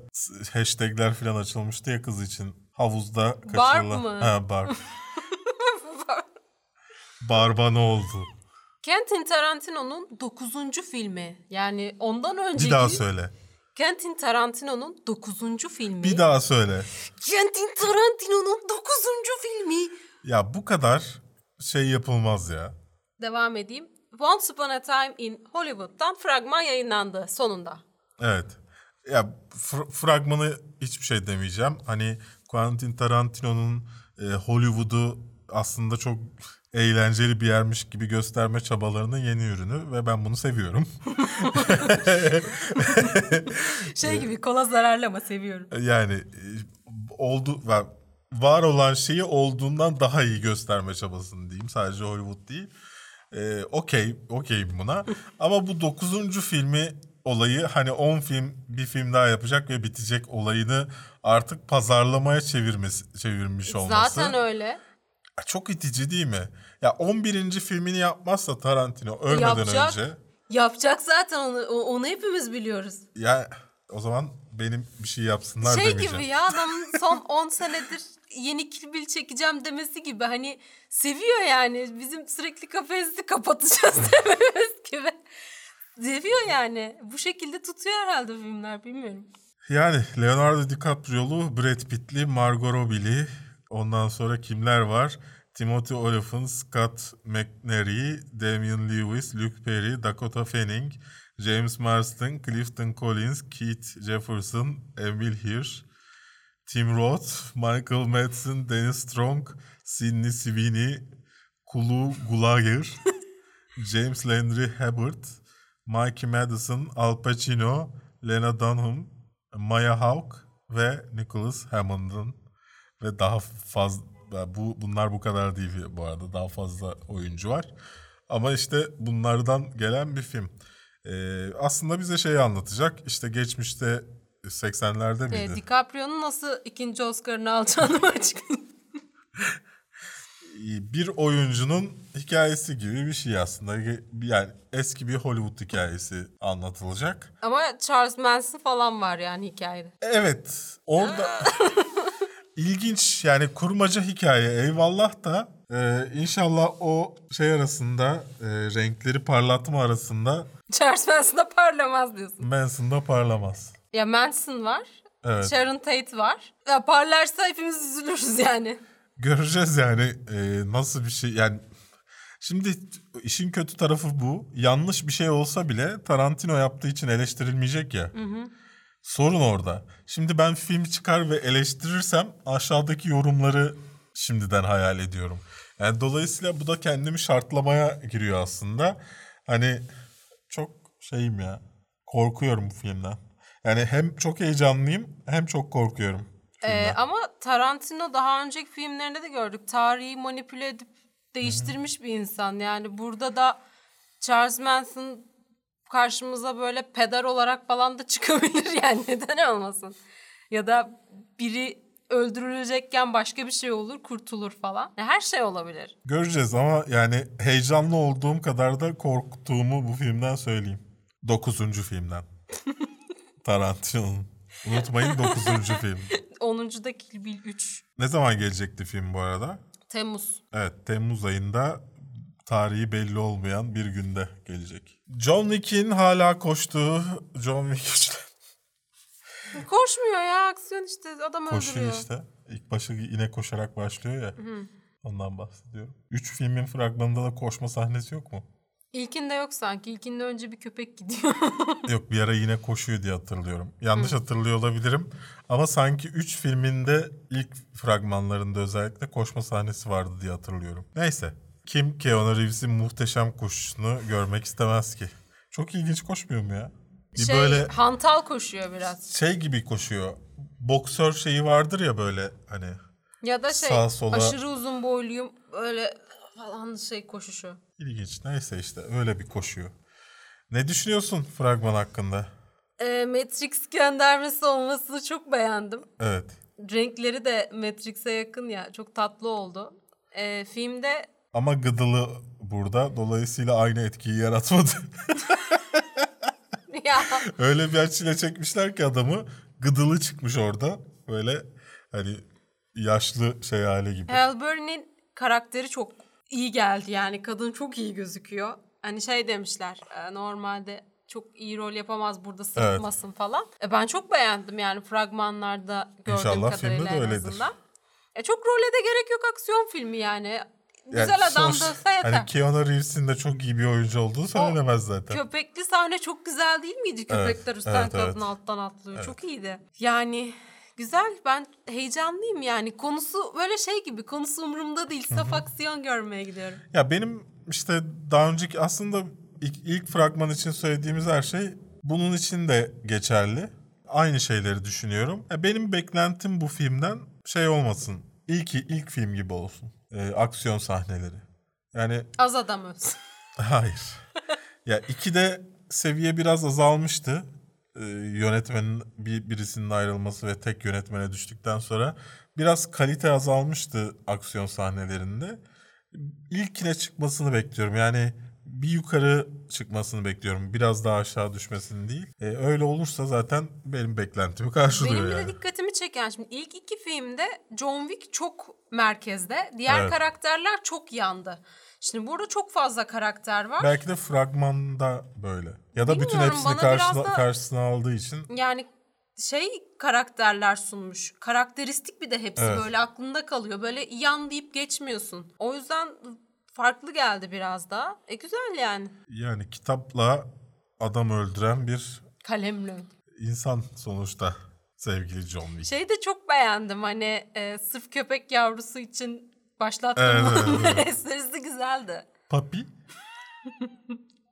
hashtagler falan açılmıştı ya kız için. Havuzda kaçırılan. mı? Ha Barb. Barba ne oldu? Quentin Tarantino'nun 9. filmi. Yani ondan önceki Bir daha söyle. Quentin Tarantino'nun 9. filmi. Bir daha söyle. Quentin Tarantino'nun 9. filmi. Ya bu kadar şey yapılmaz ya. Devam edeyim. Once Upon a Time in Hollywood'dan fragman yayınlandı sonunda. Evet. Ya fr- fragmanı hiçbir şey demeyeceğim. Hani Quentin Tarantino'nun e, Hollywood'u aslında çok eğlenceli bir yermiş gibi gösterme çabalarının yeni ürünü ve ben bunu seviyorum. Şey gibi kola zararlı ama seviyorum. Yani e, oldu var olan şeyi olduğundan daha iyi gösterme çabasını diyeyim. Sadece Hollywood değil. Ee, okey, okey buna. Ama bu dokuzuncu filmi olayı hani 10 film bir film daha yapacak ve bitecek olayını artık pazarlamaya çevirmesi, çevirmiş olması. Zaten öyle. Çok itici değil mi? Ya 11. filmini yapmazsa Tarantino ölmeden Yapacak. önce Yapacak zaten onu. Onu hepimiz biliyoruz. ya o zaman benim bir şey yapsınlar Şey demeyeceğim. gibi ya adamın son 10 senedir yeni Kill Bill çekeceğim demesi gibi. Hani seviyor yani. Bizim sürekli kafesi kapatacağız dememiz gibi. Seviyor yani. Bu şekilde tutuyor herhalde filmler bilmiyorum. Yani Leonardo DiCaprio'lu, Brad Pitt'li, Margot Robbie'li. Ondan sonra kimler var? Timothy Olyphant, Scott McNary, Damian Lewis, Luke Perry, Dakota Fanning, James Marsden, Clifton Collins, Keith Jefferson, Emil Hirsch, Tim Roth, Michael Madsen, Dennis Strong, Sidney Sweeney, Kulu Gulager, James Landry Hebert, Mikey Madison, Al Pacino, Lena Dunham, Maya Hawke ve Nicholas Hammond'ın ve daha fazla bu bunlar bu kadar değil bu arada daha fazla oyuncu var. Ama işte bunlardan gelen bir film. Ee, aslında bize şeyi anlatacak. İşte geçmişte 80'lerde miydi? Ee, DiCaprio'nun nasıl ikinci Oscar'ını alacağını açıklayayım? bir oyuncunun hikayesi gibi bir şey aslında. Yani eski bir Hollywood hikayesi anlatılacak. Ama Charles Manson falan var yani hikayede. Evet. Orada ilginç yani kurmaca hikaye eyvallah da e, inşallah o şey arasında e, renkleri parlatma arasında Charles Manson da parlamaz diyorsun. Manson'da parlamaz. Ya Manson var. Evet. Sharon Tate var. Ya parlarsa hepimiz üzülürüz yani. Göreceğiz yani e, nasıl bir şey yani şimdi işin kötü tarafı bu. Yanlış bir şey olsa bile Tarantino yaptığı için eleştirilmeyecek ya. Sorun orada. Şimdi ben film çıkar ve eleştirirsem aşağıdaki yorumları şimdiden hayal ediyorum. Yani dolayısıyla bu da kendimi şartlamaya giriyor aslında. Hani çok şeyim ya. Korkuyorum bu filmden. Yani hem çok heyecanlıyım hem çok korkuyorum. Ee, ama Tarantino daha önceki filmlerinde de gördük. Tarihi manipüle edip değiştirmiş bir insan. Yani burada da Charles Manson karşımıza böyle peder olarak falan da çıkabilir yani neden olmasın. Ya da biri öldürülecekken başka bir şey olur kurtulur falan. Her şey olabilir. Göreceğiz ama yani heyecanlı olduğum kadar da korktuğumu bu filmden söyleyeyim. Dokuzuncu filmden. Tarantino'nun. Unutmayın dokuzuncu film. 10. da Kill Bill 3. Ne zaman gelecekti film bu arada? Temmuz. Evet Temmuz ayında tarihi belli olmayan bir günde gelecek. John Wick'in hala koştuğu John Wick Koşmuyor ya aksiyon işte adam koşuyor öldürüyor. işte. İlk başı yine koşarak başlıyor ya. Ondan bahsediyorum. Üç filmin fragmanında da koşma sahnesi yok mu? İlkinde yok sanki. İlkinde önce bir köpek gidiyor. Yok bir ara yine koşuyor diye hatırlıyorum. Yanlış hatırlıyor olabilirim. Ama sanki 3 filminde ilk fragmanlarında özellikle koşma sahnesi vardı diye hatırlıyorum. Neyse. Kim Keanu Reeves'in muhteşem koşuşunu görmek istemez ki? Çok ilginç koşmuyor mu ya? Bir şey, böyle hantal koşuyor biraz. şey gibi koşuyor. Boksör şeyi vardır ya böyle hani. Ya da şey Sağa sola- aşırı uzun boyluyum öyle falan şey koşuşu. İlginç. Neyse işte öyle bir koşuyor. Ne düşünüyorsun fragman hakkında? Ee, Matrix göndermesi olmasını çok beğendim. Evet. Renkleri de Matrix'e yakın ya. Çok tatlı oldu. Ee, filmde Ama gıdılı burada. Dolayısıyla aynı etkiyi yaratmadı. ya Öyle bir açıyla çekmişler ki adamı gıdılı çıkmış orada. Böyle hani yaşlı şey hali gibi. Halle Berry'nin karakteri çok iyi geldi yani. Kadın çok iyi gözüküyor. Hani şey demişler e, normalde çok iyi rol yapamaz burada sırıtmasın falan. E, ben çok beğendim yani fragmanlarda gördüğüm İnşallah kadarıyla filmde de öyledir. azından. E, çok role de gerek yok aksiyon filmi yani. Güzel Yani adam sonuç- dövse yeter. Hani Keanu Reeves'in de çok iyi bir oyuncu olduğu söylenemez zaten. Köpekli sahne çok güzel değil miydi? Köpekler üstten evet, kadın evet. alttan atlıyor. Çok iyiydi. Yani güzel. Ben heyecanlıyım yani. Konusu böyle şey gibi. Konusu umurumda değil. Saf aksiyon görmeye gidiyorum. Ya benim işte daha önceki aslında ilk, ilk fragman için söylediğimiz her şey bunun için de geçerli. Aynı şeyleri düşünüyorum. Ya benim beklentim bu filmden şey olmasın. İlk ilk film gibi olsun. Ee, aksiyon sahneleri. Yani Az adam ölsün. Hayır. ya ikide seviye biraz azalmıştı. Ee, yönetmenin bir birisinin ayrılması ve tek yönetmene düştükten sonra biraz kalite azalmıştı aksiyon sahnelerinde. İlkine çıkmasını bekliyorum. Yani bir yukarı çıkmasını bekliyorum. Biraz daha aşağı düşmesini değil. Ee, öyle olursa zaten benim beklentimi karşılıyor Benim yani. de dikkatimi çeken şimdi ilk iki filmde John Wick çok merkezde. Diğer Evet. karakterler çok yandı. Şimdi burada çok fazla karakter var. Belki de fragmanda böyle. Ya da bütün Bilmiyorum, hepsini bana karşısına, biraz da- karşısına aldığı için Yani şey karakterler sunmuş. Karakteristik bir de hepsi Evet. böyle aklında kalıyor. Böyle yan deyip geçmiyorsun. O yüzden farklı geldi biraz daha. E güzel yani. yani kitapla adam öldüren bir Kalemle. insan sonuçta sevgili John Wick. Şeyi de çok beğendim hani e, sırf köpek yavrusu için başlattığım Evet, evet, evet, esprisi güzeldi. Papi.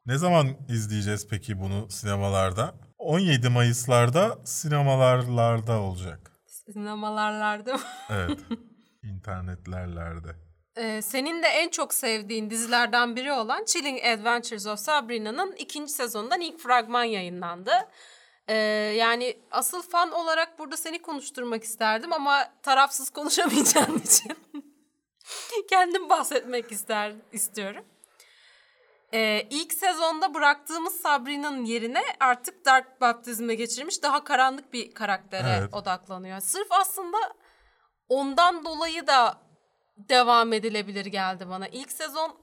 ne zaman izleyeceğiz peki bunu sinemalarda? 17 Mayıs'larda sinemalarlarda olacak. Sinemalarlarda. Evet. İnternetlerlerde. Ee, senin de en çok sevdiğin dizilerden biri olan Chilling Adventures of Sabrina'nın ikinci sezonundan ilk fragman yayınlandı. Ee, yani asıl fan olarak burada seni konuşturmak isterdim ama tarafsız konuşamayacağın için kendim bahsetmek ister istiyorum. Ee, ilk sezonda bıraktığımız Sabrina'nın yerine artık Dark Baptizm'e geçirmiş daha karanlık bir karaktere Evet. odaklanıyor. Sırf aslında ondan dolayı da devam edilebilir geldi bana. İlk sezon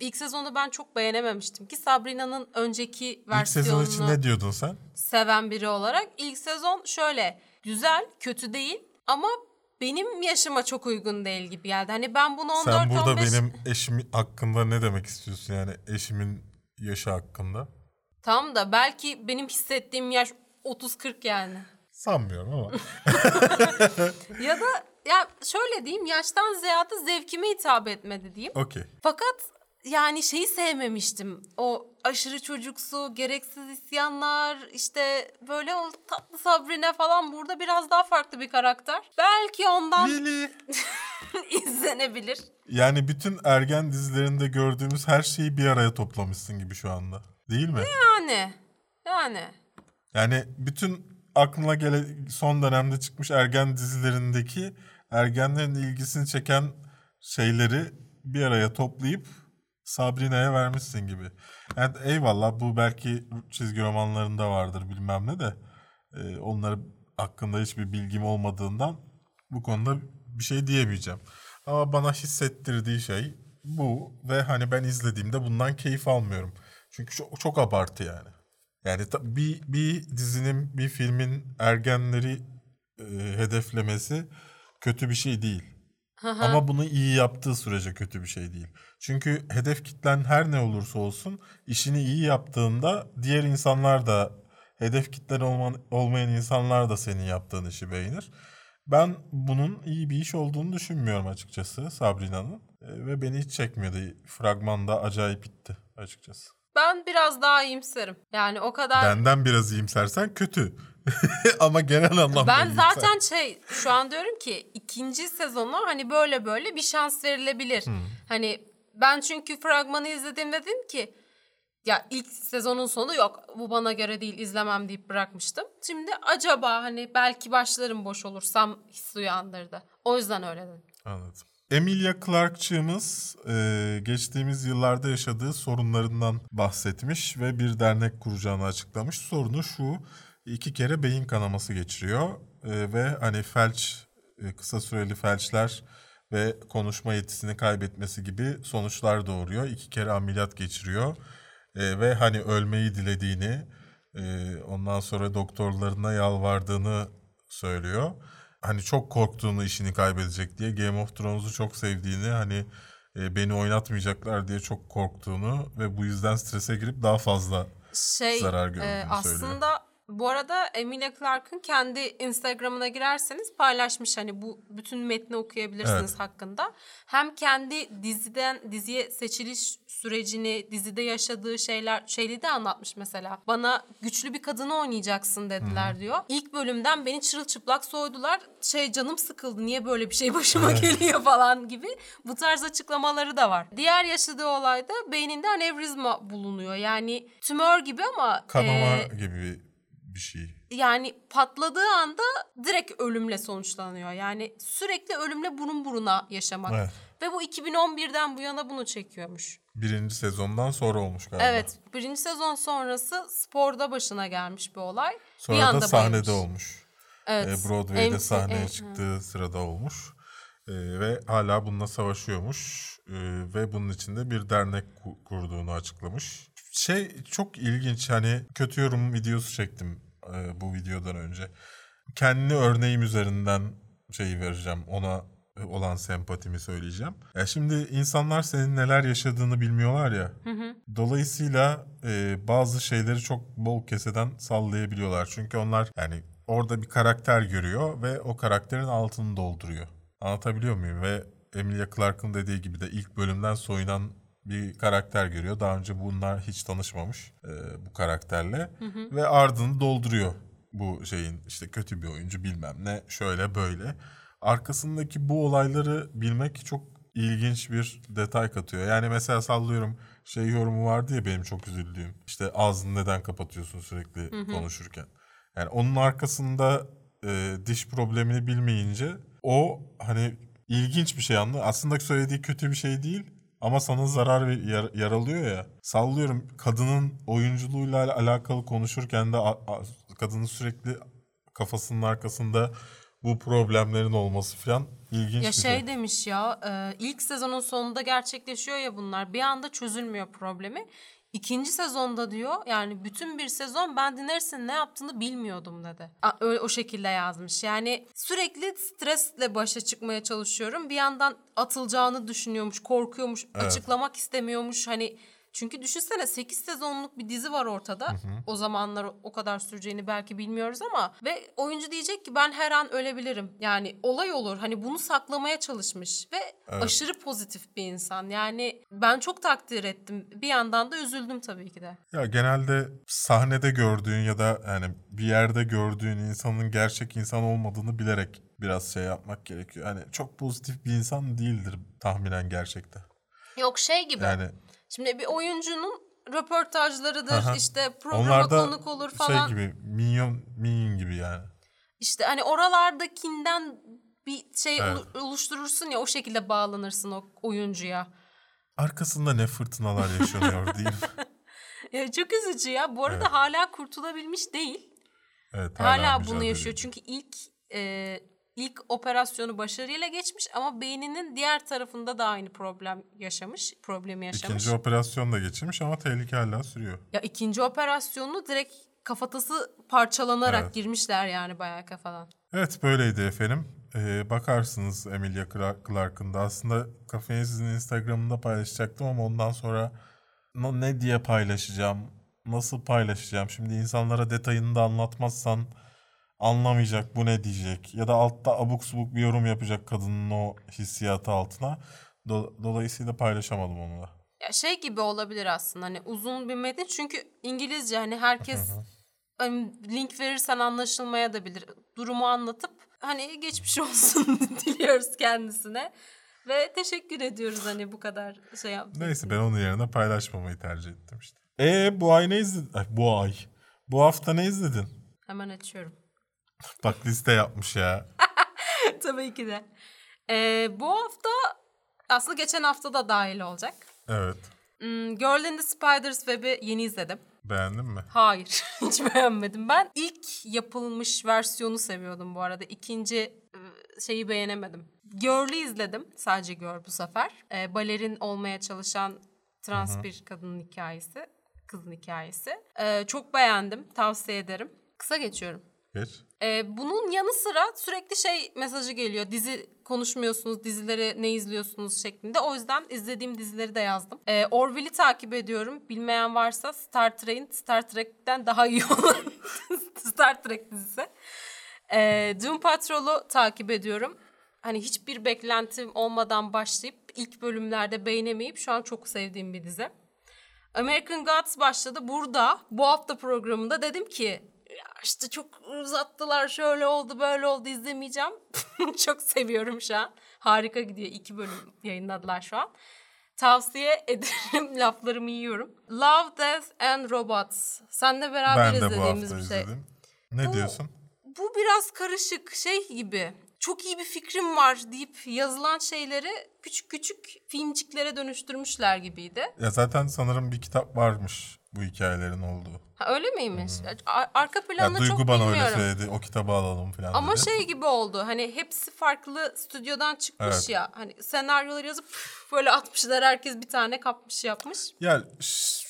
ilk sezonu ben çok beğenememiştim ki Sabrina'nın önceki İlk sezon için versiyonunu ne diyordun sen? seven biri olarak ilk sezon şöyle güzel, kötü değil ama benim yaşıma çok uygun değil gibi geldi. Hani ben bunu 14 Sen burada 15 benim eşim hakkında ne demek istiyorsun yani eşimin yaşı hakkında? Tam da belki benim hissettiğim yaş 30-40 yani. Sanmıyorum ama. Ya da ya şöyle diyeyim yaştan ziyade zevkime hitap etmedi diyeyim. Okey. Fakat yani şeyi sevmemiştim. O aşırı çocuksu, gereksiz isyanlar, işte böyle o tatlı Sabrina falan burada biraz daha farklı bir karakter. Belki ondan Really? izlenebilir. Yani bütün ergen dizilerinde gördüğümüz her şeyi bir araya toplamışsın gibi şu anda. Değil mi? Yani, yani. Yani bütün aklına gele son dönemde çıkmış ergen dizilerindeki ergenlerin ilgisini çeken şeyleri bir araya toplayıp Sabrina'ya vermişsin gibi. Yani eyvallah bu belki çizgi romanlarında vardır bilmem ne de e, onları hakkında hiçbir bilgim olmadığından bu konuda bir şey diyemeyeceğim. Ama bana hissettirdiği şey bu ve hani ben izlediğimde bundan keyif almıyorum. Çünkü çok, çok abartı yani. Yani bir, bir dizinin, bir filmin ergenleri e, hedeflemesi kötü bir şey değil. Ama bunu iyi yaptığı sürece kötü bir şey değil. Çünkü hedef kitlen her ne olursa olsun işini iyi yaptığında diğer insanlar da hedef kitlen olman, olmayan insanlar da senin yaptığın işi beğenir. Ben bunun iyi bir iş olduğunu düşünmüyorum açıkçası Sabrina'nın. E, ve beni hiç çekmiyordu. Fragmanda acayip bitti açıkçası. Ben biraz daha iyimserim. Yani o kadar... Benden biraz iyimsersen kötü. Ama genel anlamda Ben zaten şey şu an diyorum ki ikinci sezonu hani böyle böyle bir şans verilebilir. Hani ben çünkü fragmanı izledim dedim ki ya ilk sezonun sonu yok bu bana göre değil izlemem deyip bırakmıştım. Şimdi acaba hani belki başlarım boş olursam hissi uyandırdı. O yüzden öyle dedim. Anladım. Emilia Clark'çığımız e, geçtiğimiz yıllarda yaşadığı sorunlarından bahsetmiş ve bir dernek kuracağını açıklamış. Sorunu şu, iki kere beyin kanaması geçiriyor e, ve hani felç, e, kısa süreli felçler ve konuşma yetisini kaybetmesi gibi sonuçlar doğuruyor. İki kere ameliyat geçiriyor e, ve hani ölmeyi dilediğini, e, ondan sonra doktorlarına yalvardığını söylüyor. Hani çok korktuğunu işini kaybedecek diye Game of Thrones'u çok sevdiğini hani e, beni oynatmayacaklar diye çok korktuğunu ve bu yüzden strese girip daha fazla Şey Zarar gördüğünü e, söylüyor. aslında bu arada Emilia Clarke'ın kendi Instagram'ına girerseniz paylaşmış hani bu bütün metni okuyabilirsiniz Evet. hakkında. Hem kendi diziden diziye seçiliş sürecini, dizide yaşadığı şeyler şeyleri de anlatmış mesela. Bana güçlü bir kadını oynayacaksın dediler diyor. İlk bölümden beni çırılçıplak soydular. Şey canım sıkıldı. Niye böyle bir şey başıma geliyor falan gibi. Bu tarz açıklamaları da var. Diğer yaşadığı olayda beyninde anevrizma bulunuyor. Yani tümör gibi ama kanama e, gibi bir şey. yani patladığı anda direkt ölümle sonuçlanıyor. Yani sürekli ölümle burun buruna yaşamak. Evet. Ve bu 2011'den bu yana bunu çekiyormuş. Birinci sezondan sonra olmuş galiba. Evet, birinci sezon sonrası sporda başına gelmiş bir olay. Sonra bir anda da sahnede bayılmış. olmuş. Evet. E, Broadway'de MC sahneye e, çıktığı sırada olmuş. E, ve hala bununla savaşıyormuş. E, ve bunun için de bir dernek ku- kurduğunu açıklamış. Şey çok ilginç hani kötü yorum videosu çektim e, bu videodan önce. Kendi örneğim üzerinden şeyi vereceğim ona olan sempatimi söyleyeceğim. Ya şimdi insanlar senin neler yaşadığını bilmiyorlar ya. Dolayısıyla e, bazı şeyleri çok bol keseden sallayabiliyorlar. Çünkü onlar yani orada bir karakter görüyor ve o karakterin altını dolduruyor. Anlatabiliyor muyum? Ve Emilia Clarke'ın dediği gibi de ilk bölümden soyunan bir karakter görüyor. Daha önce bunlar hiç tanışmamış e, bu karakterle ve ardını dolduruyor bu şeyin işte kötü bir oyuncu bilmem ne şöyle böyle. Arkasındaki bu olayları bilmek çok ilginç bir detay katıyor. Yani mesela sallıyorum şey yorumu vardı ya benim çok üzüldüğüm. İşte ağzını neden kapatıyorsun sürekli konuşurken. Yani onun arkasında e, diş problemini bilmeyince o hani ilginç bir şey anlı. Aslında söylediği kötü bir şey değil ama sana zarar ve yar- yaralıyor ya. Sallıyorum kadının oyunculuğuyla al- alakalı konuşurken de a- a- kadının sürekli kafasının arkasında bu problemlerin olması falan ilginç Ya bir şey şey. demiş ya ilk sezonun sonunda gerçekleşiyor ya bunlar bir anda çözülmüyor problemi. İkinci sezonda diyor yani bütün bir sezon ben Daenerys'in ne yaptığını bilmiyordum dedi. A, öyle, o şekilde yazmış. Yani sürekli stresle başa çıkmaya çalışıyorum. Bir yandan atılacağını düşünüyormuş, korkuyormuş, açıklamak istemiyormuş. Hani çünkü düşünsene 8 sezonluk bir dizi var ortada. O zamanlar o kadar süreceğini belki bilmiyoruz ama ve oyuncu diyecek ki ben her an ölebilirim. Yani olay olur. Hani bunu saklamaya çalışmış ve aşırı pozitif bir insan. Yani ben çok takdir ettim. Bir yandan da üzüldüm tabii ki de. Ya genelde sahnede gördüğün ya da yani bir yerde gördüğün insanın gerçek insan olmadığını bilerek biraz şey yapmak gerekiyor. Hani çok pozitif bir insan değildir tahminen gerçekte. Yok şey gibi. Yani Şimdi bir oyuncunun röportajlarıdır, Aha. işte programa onlar da konuk olur falan. şey gibi minyon minyon gibi yani. İşte hani oralardakinden bir şey Evet. olu- oluşturursun ya o şekilde bağlanırsın o oyuncuya. Arkasında ne fırtınalar yaşanıyor değil mi? Ya çok üzücü ya. Bu arada hala kurtulabilmiş değil. Evet, Hala, bunu mücadele yaşıyor. Çünkü ilk e, ilk operasyonu başarıyla geçmiş ama beyninin diğer tarafında da aynı problem yaşamış. Problemi yaşamış. İkinci operasyon da geçirmiş ama tehlike hala sürüyor. Ya ikinci operasyonu direkt kafatası parçalanarak Evet. girmişler yani bayağı kafadan. Evet böyleydi efendim. e, bakarsınız Emilia Clark- Clarke'ın da. Aslında kafeyi sizin Instagram'ında paylaşacaktım ama ondan sonra ne diye paylaşacağım, nasıl paylaşacağım? Şimdi insanlara detayını da anlatmazsan anlamayacak, bu ne diyecek? Ya da altta abuk subuk bir yorum yapacak kadının o hissiyatı altına. Do- dolayısıyla paylaşamadım onu da. Ya şey gibi olabilir aslında hani uzun bir metin çünkü İngilizce hani herkes hani link verirsen anlaşılmaya da bilir. Durumu anlatıp hani geçmiş olsun diliyoruz kendisine. Ve teşekkür ediyoruz hani bu kadar şey yaptığı Neyse ben onun yerine paylaşmamayı tercih ettim işte. E bu ay ne izledin? Ay, bu ay. Bu hafta ne izledin? Hemen açıyorum. Bak liste yapmış ya. Tabii ki de. Ee, bu hafta aslında geçen hafta da dahil olacak. Evet. Hmm, Girl in the Spider's Web'i yeni izledim. Beğendin mi? Hayır, hiç beğenmedim. Ben ilk yapılmış versiyonu seviyordum bu arada. İkinci ıı, şeyi beğenemedim. Girl'ü izledim. Sadece Girl bu sefer. Ee, balerin olmaya çalışan trans bir kadının hikayesi. Kızın hikayesi. Ee, çok beğendim. Tavsiye ederim. Kısa geçiyorum. Geç. Ee, bunun yanı sıra sürekli şey mesajı geliyor. Dizi konuşmuyorsunuz, dizileri ne izliyorsunuz şeklinde. O yüzden izlediğim dizileri de yazdım. Ee, Orville'i takip ediyorum. Bilmeyen varsa Star Trek'in Star Trek'ten daha iyi olan Star Trek dizisi. Ee, Doom Patrol'u takip ediyorum. Hani hiçbir beklentim olmadan başlayıp ilk bölümlerde beğenemeyip şu an çok sevdiğim bir dizi. American Gods başladı. Burada bu hafta programında dedim ki işte çok uzattılar şöyle oldu böyle oldu izlemeyeceğim. çok seviyorum şu an. Harika gidiyor. İki bölüm yayınladılar şu an. Tavsiye ederim. Laflarımı yiyorum. Love, Death and Robots. Senle beraber Ben de bu izlediğimiz hafta bir şey. izledim. Ne Bu- diyorsun? Bu biraz karışık şey gibi. Çok iyi bir fikrim var deyip yazılan şeyleri küçük küçük filmciklere dönüştürmüşler gibiydi. Ya zaten sanırım bir kitap varmış bu hikayelerin olduğu. Ha, öyle miymiş? A- Arka Ya planını Duygu çok bana bilmiyorum. öyle söyledi. O kitabı alalım falan Ama dedi. şey gibi oldu. Hani hepsi farklı stüdyodan çıkmış Evet. ya. Hani senaryoları yazıp böyle atmışlar. Herkes bir tane kapmış yapmış. Ya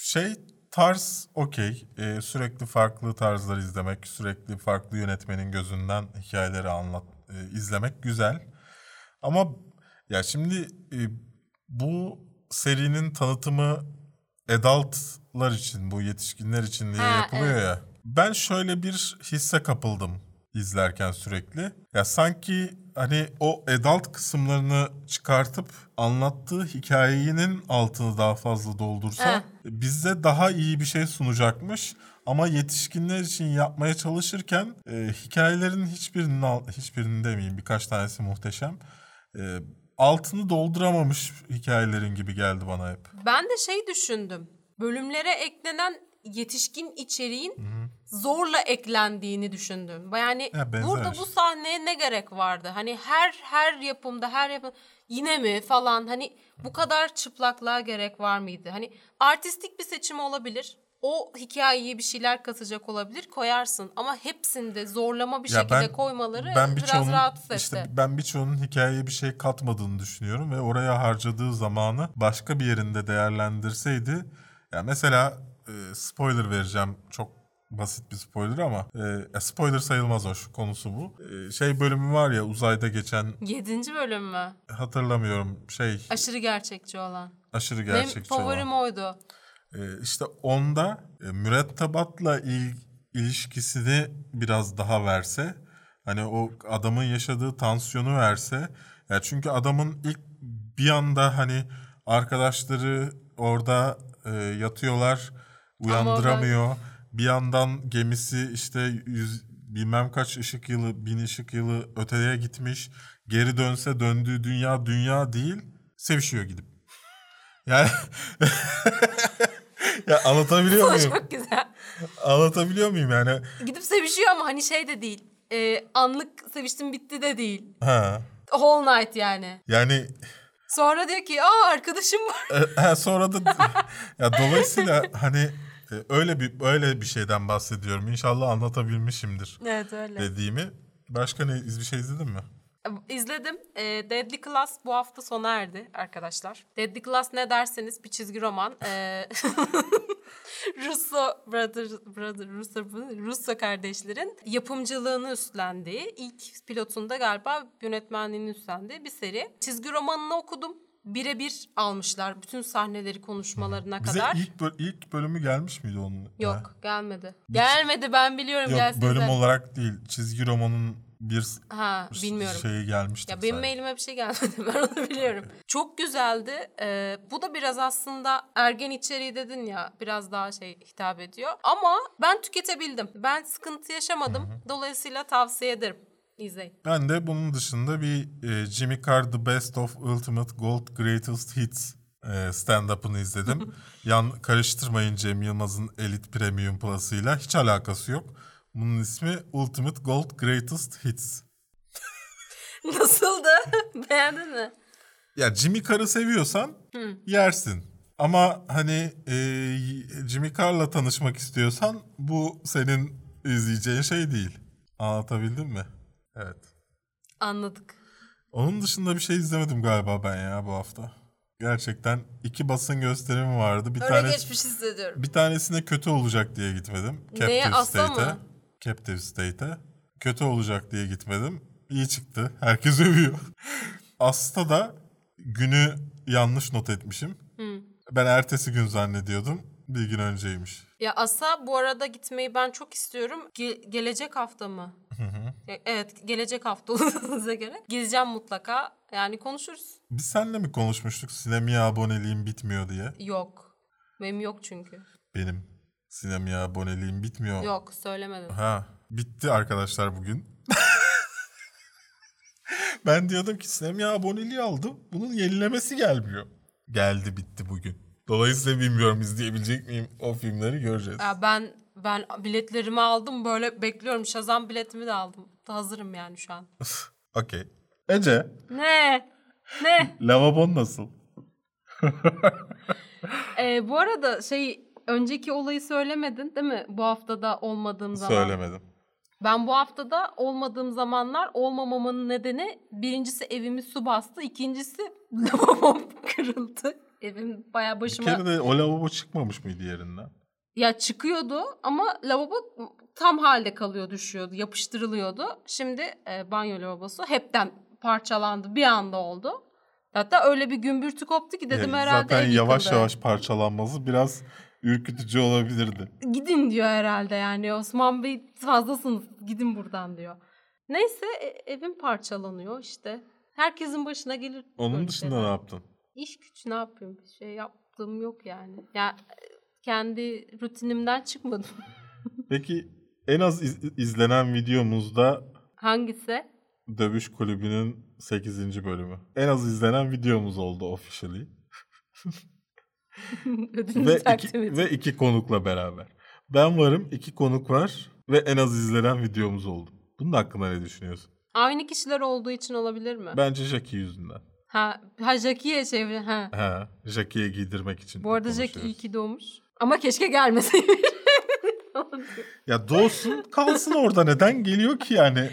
şey tarz okey. Ee, sürekli farklı tarzlar izlemek, sürekli farklı yönetmenin gözünden hikayeleri anlat e, izlemek güzel. Ama ya şimdi e, bu serinin tanıtımı adultlar için, bu yetişkinler için diye Ha, yapılıyor evet. ya. Ben şöyle bir hisse kapıldım izlerken sürekli. Ya sanki hani o adult kısımlarını çıkartıp anlattığı hikayenin altını daha fazla doldursa Heh. bize daha iyi bir şey sunacakmış. Ama yetişkinler için yapmaya çalışırken e, hikayelerin hiçbirinin al- hiçbirinin demeyeyim birkaç tanesi muhteşem. E, altını dolduramamış hikayelerin gibi geldi bana hep. Ben de şey düşündüm. Bölümlere eklenen yetişkin içeriğin zorla eklendiğini düşündüm. Yani Ya, benzer burada bu sahneye ne gerek vardı? Hani her her yapımda her yapım yine mi falan hani bu kadar çıplaklığa gerek var mıydı? Hani artistik bir seçim olabilir. O hikayeye bir şeyler katacak olabilir koyarsın ama hepsinde zorlama bir Ya şekilde koymaları ben biraz birçoğunun- rahatsız etti. işte ben birçoğunun hikayeye bir şey katmadığını düşünüyorum ve oraya harcadığı zamanı başka bir yerinde değerlendirseydi ya mesela e, spoiler vereceğim çok basit bir spoiler ama e, spoiler sayılmaz o şu konusu bu. E, şey bölümü var ya uzayda geçen Yedinci bölüm mü? hatırlamıyorum şey Aşırı gerçekçi olan. aşırı Benim gerçekçi olan. favorim oydu. Ee, işte onda e, mürettebatla il, ilişkisini biraz daha verse hani o adamın yaşadığı tansiyonu verse ya çünkü adamın ilk bir anda hani arkadaşları orada e, yatıyorlar uyandıramıyor. Bir yandan gemisi işte yüz, bilmem kaç ışık yılı bin ışık yılı öteye gitmiş. Geri dönse döndüğü dünya dünya değil sevişiyor gidip. Yani ya anlatabiliyor muyum? Çok güzel. Anlatabiliyor muyum yani? Gidip sevişiyor ama hani şey de değil. Ee, anlık seviştim bitti de değil. Ha. Whole night yani. Yani Sonra diyor ki aa arkadaşım var. e, sonra da ya dolayısıyla hani e, öyle bir öyle bir şeyden bahsediyorum. İnşallah anlatabilmişimdir Evet öyle. dediğimi. Başka ne bir şey izledin mi? İzledim. E, Deadly Class bu hafta sona erdi arkadaşlar. Deadly Class ne derseniz bir çizgi roman. E, Russo Brother, Brother Russo, Russo kardeşlerin yapımcılığını üstlendiği, ilk pilotunda galiba yönetmenliğini üstlendiği bir seri. Çizgi romanını okudum. Birebir almışlar bütün sahneleri konuşmalarına Bize kadar. ilk, böl- ilk bölümü gelmiş miydi onun? Yok Ha. gelmedi. Gelmedi ben biliyorum Yok gelsin bölüm de. olarak değil. Çizgi romanın bir Ha bilmiyorum. şeyi gelmişti. Ya benim sadece. mailime bir şey gelmedi ben onu biliyorum. Çok güzeldi. Ee, bu da biraz aslında ergen içeriği dedin ya biraz daha şey hitap ediyor. Ama ben tüketebildim. Ben sıkıntı yaşamadım. Dolayısıyla tavsiye ederim. İzleyin. Ben de bunun dışında bir e, Jimmy Carr The Best of Ultimate Gold Greatest Hits e, stand-up'ını izledim. Yan karıştırmayın Cem Yılmaz'ın Elite Premium Plus'ıyla. Hiç alakası yok. Bunun ismi Ultimate Gold Greatest Hits. Nasıldı? Beğendin mi? Ya Jimmy Carr'ı seviyorsan yersin. Ama hani e, Jimmy Carr'la tanışmak istiyorsan bu senin izleyeceğin şey değil. Anlatabildim mi? Evet. Anladık. Onun dışında bir şey izlemedim galiba ben ya bu hafta. Gerçekten iki basın gösterimi vardı. Bir Öyle tane geçmiş hissediyorum. bir tanesine kötü olacak diye gitmedim. Neye, Asla mı? Captive State'e. Kötü olacak diye gitmedim. İyi çıktı. Herkes övüyor. As'ta da günü yanlış not etmişim. Ben ertesi gün zannediyordum. Bir gün önceymiş. Ya Asa bu arada gitmeyi ben çok istiyorum. Ge- gelecek hafta mı? E- Evet gelecek hafta olduğunuza göre. Gideceğim mutlaka. Yani konuşuruz. Biz seninle mi konuşmuştuk sinemaya aboneliğim bitmiyor diye? Yok. Benim yok çünkü. Benim sinemaya aboneliğim bitmiyor. Yok söylemedim. Ha, bitti arkadaşlar bugün. ben diyordum ki sinemaya aboneliği aldım. Bunun yenilemesi gelmiyor. Geldi bitti bugün. Dolayısıyla bilmiyorum izleyebilecek miyim o filmleri göreceğiz. Ya ben ben biletlerimi aldım böyle bekliyorum. Şazam biletimi de aldım. Hazırım yani şu an. Okey. Ece, Ne? Ne? lavabon nasıl? Ee, bu arada şey önceki olayı söylemedin değil mi? Bu haftada olmadığım zaman. Söylemedim. Ben bu haftada olmadığım zamanlar olmamamın nedeni birincisi evimi su bastı. ikincisi lavabom kırıldı. Evim bayağı Bir başıma... kere de o lavabo çıkmamış mıydı yerinden? Ya çıkıyordu ama lavabo tam halde kalıyor düşüyordu. Yapıştırılıyordu. Şimdi e, banyo lavabosu hepten parçalandı. Bir anda oldu. Hatta öyle bir gümbürtü koptu ki dedim Ee, herhalde Zaten yavaş yavaş parçalanması biraz ürkütücü olabilirdi. Gidin diyor herhalde yani Osman Bey fazlasınız gidin buradan diyor. Neyse e- evim parçalanıyor işte. Herkesin başına gelir. Onun dışında şeyler. ne yaptın? İş güç ne yapayım? Bir şey yaptığım yok yani. Ya e, kendi rutinimden çıkmadım. Peki en az iz- izlenen videomuzda Hangisi? Dövüş Kulübü'nün 8. bölümü. En az izlenen videomuz oldu officially. Ve, iki, edin. ve iki konukla beraber. Ben varım, iki konuk var ve en az izlenen videomuz oldu. Bunun hakkında ne düşünüyorsun? Aynı kişiler olduğu için olabilir mi? Bence Jackie yüzünden. Ha, ha Jackie'ye çevir. Ha. Ha, Jackie'ye giydirmek için. Bu arada Jackie iyi ki doğmuş. Ama keşke gelmeseymiş. Ya doğsun kalsın orada neden geliyor ki yani?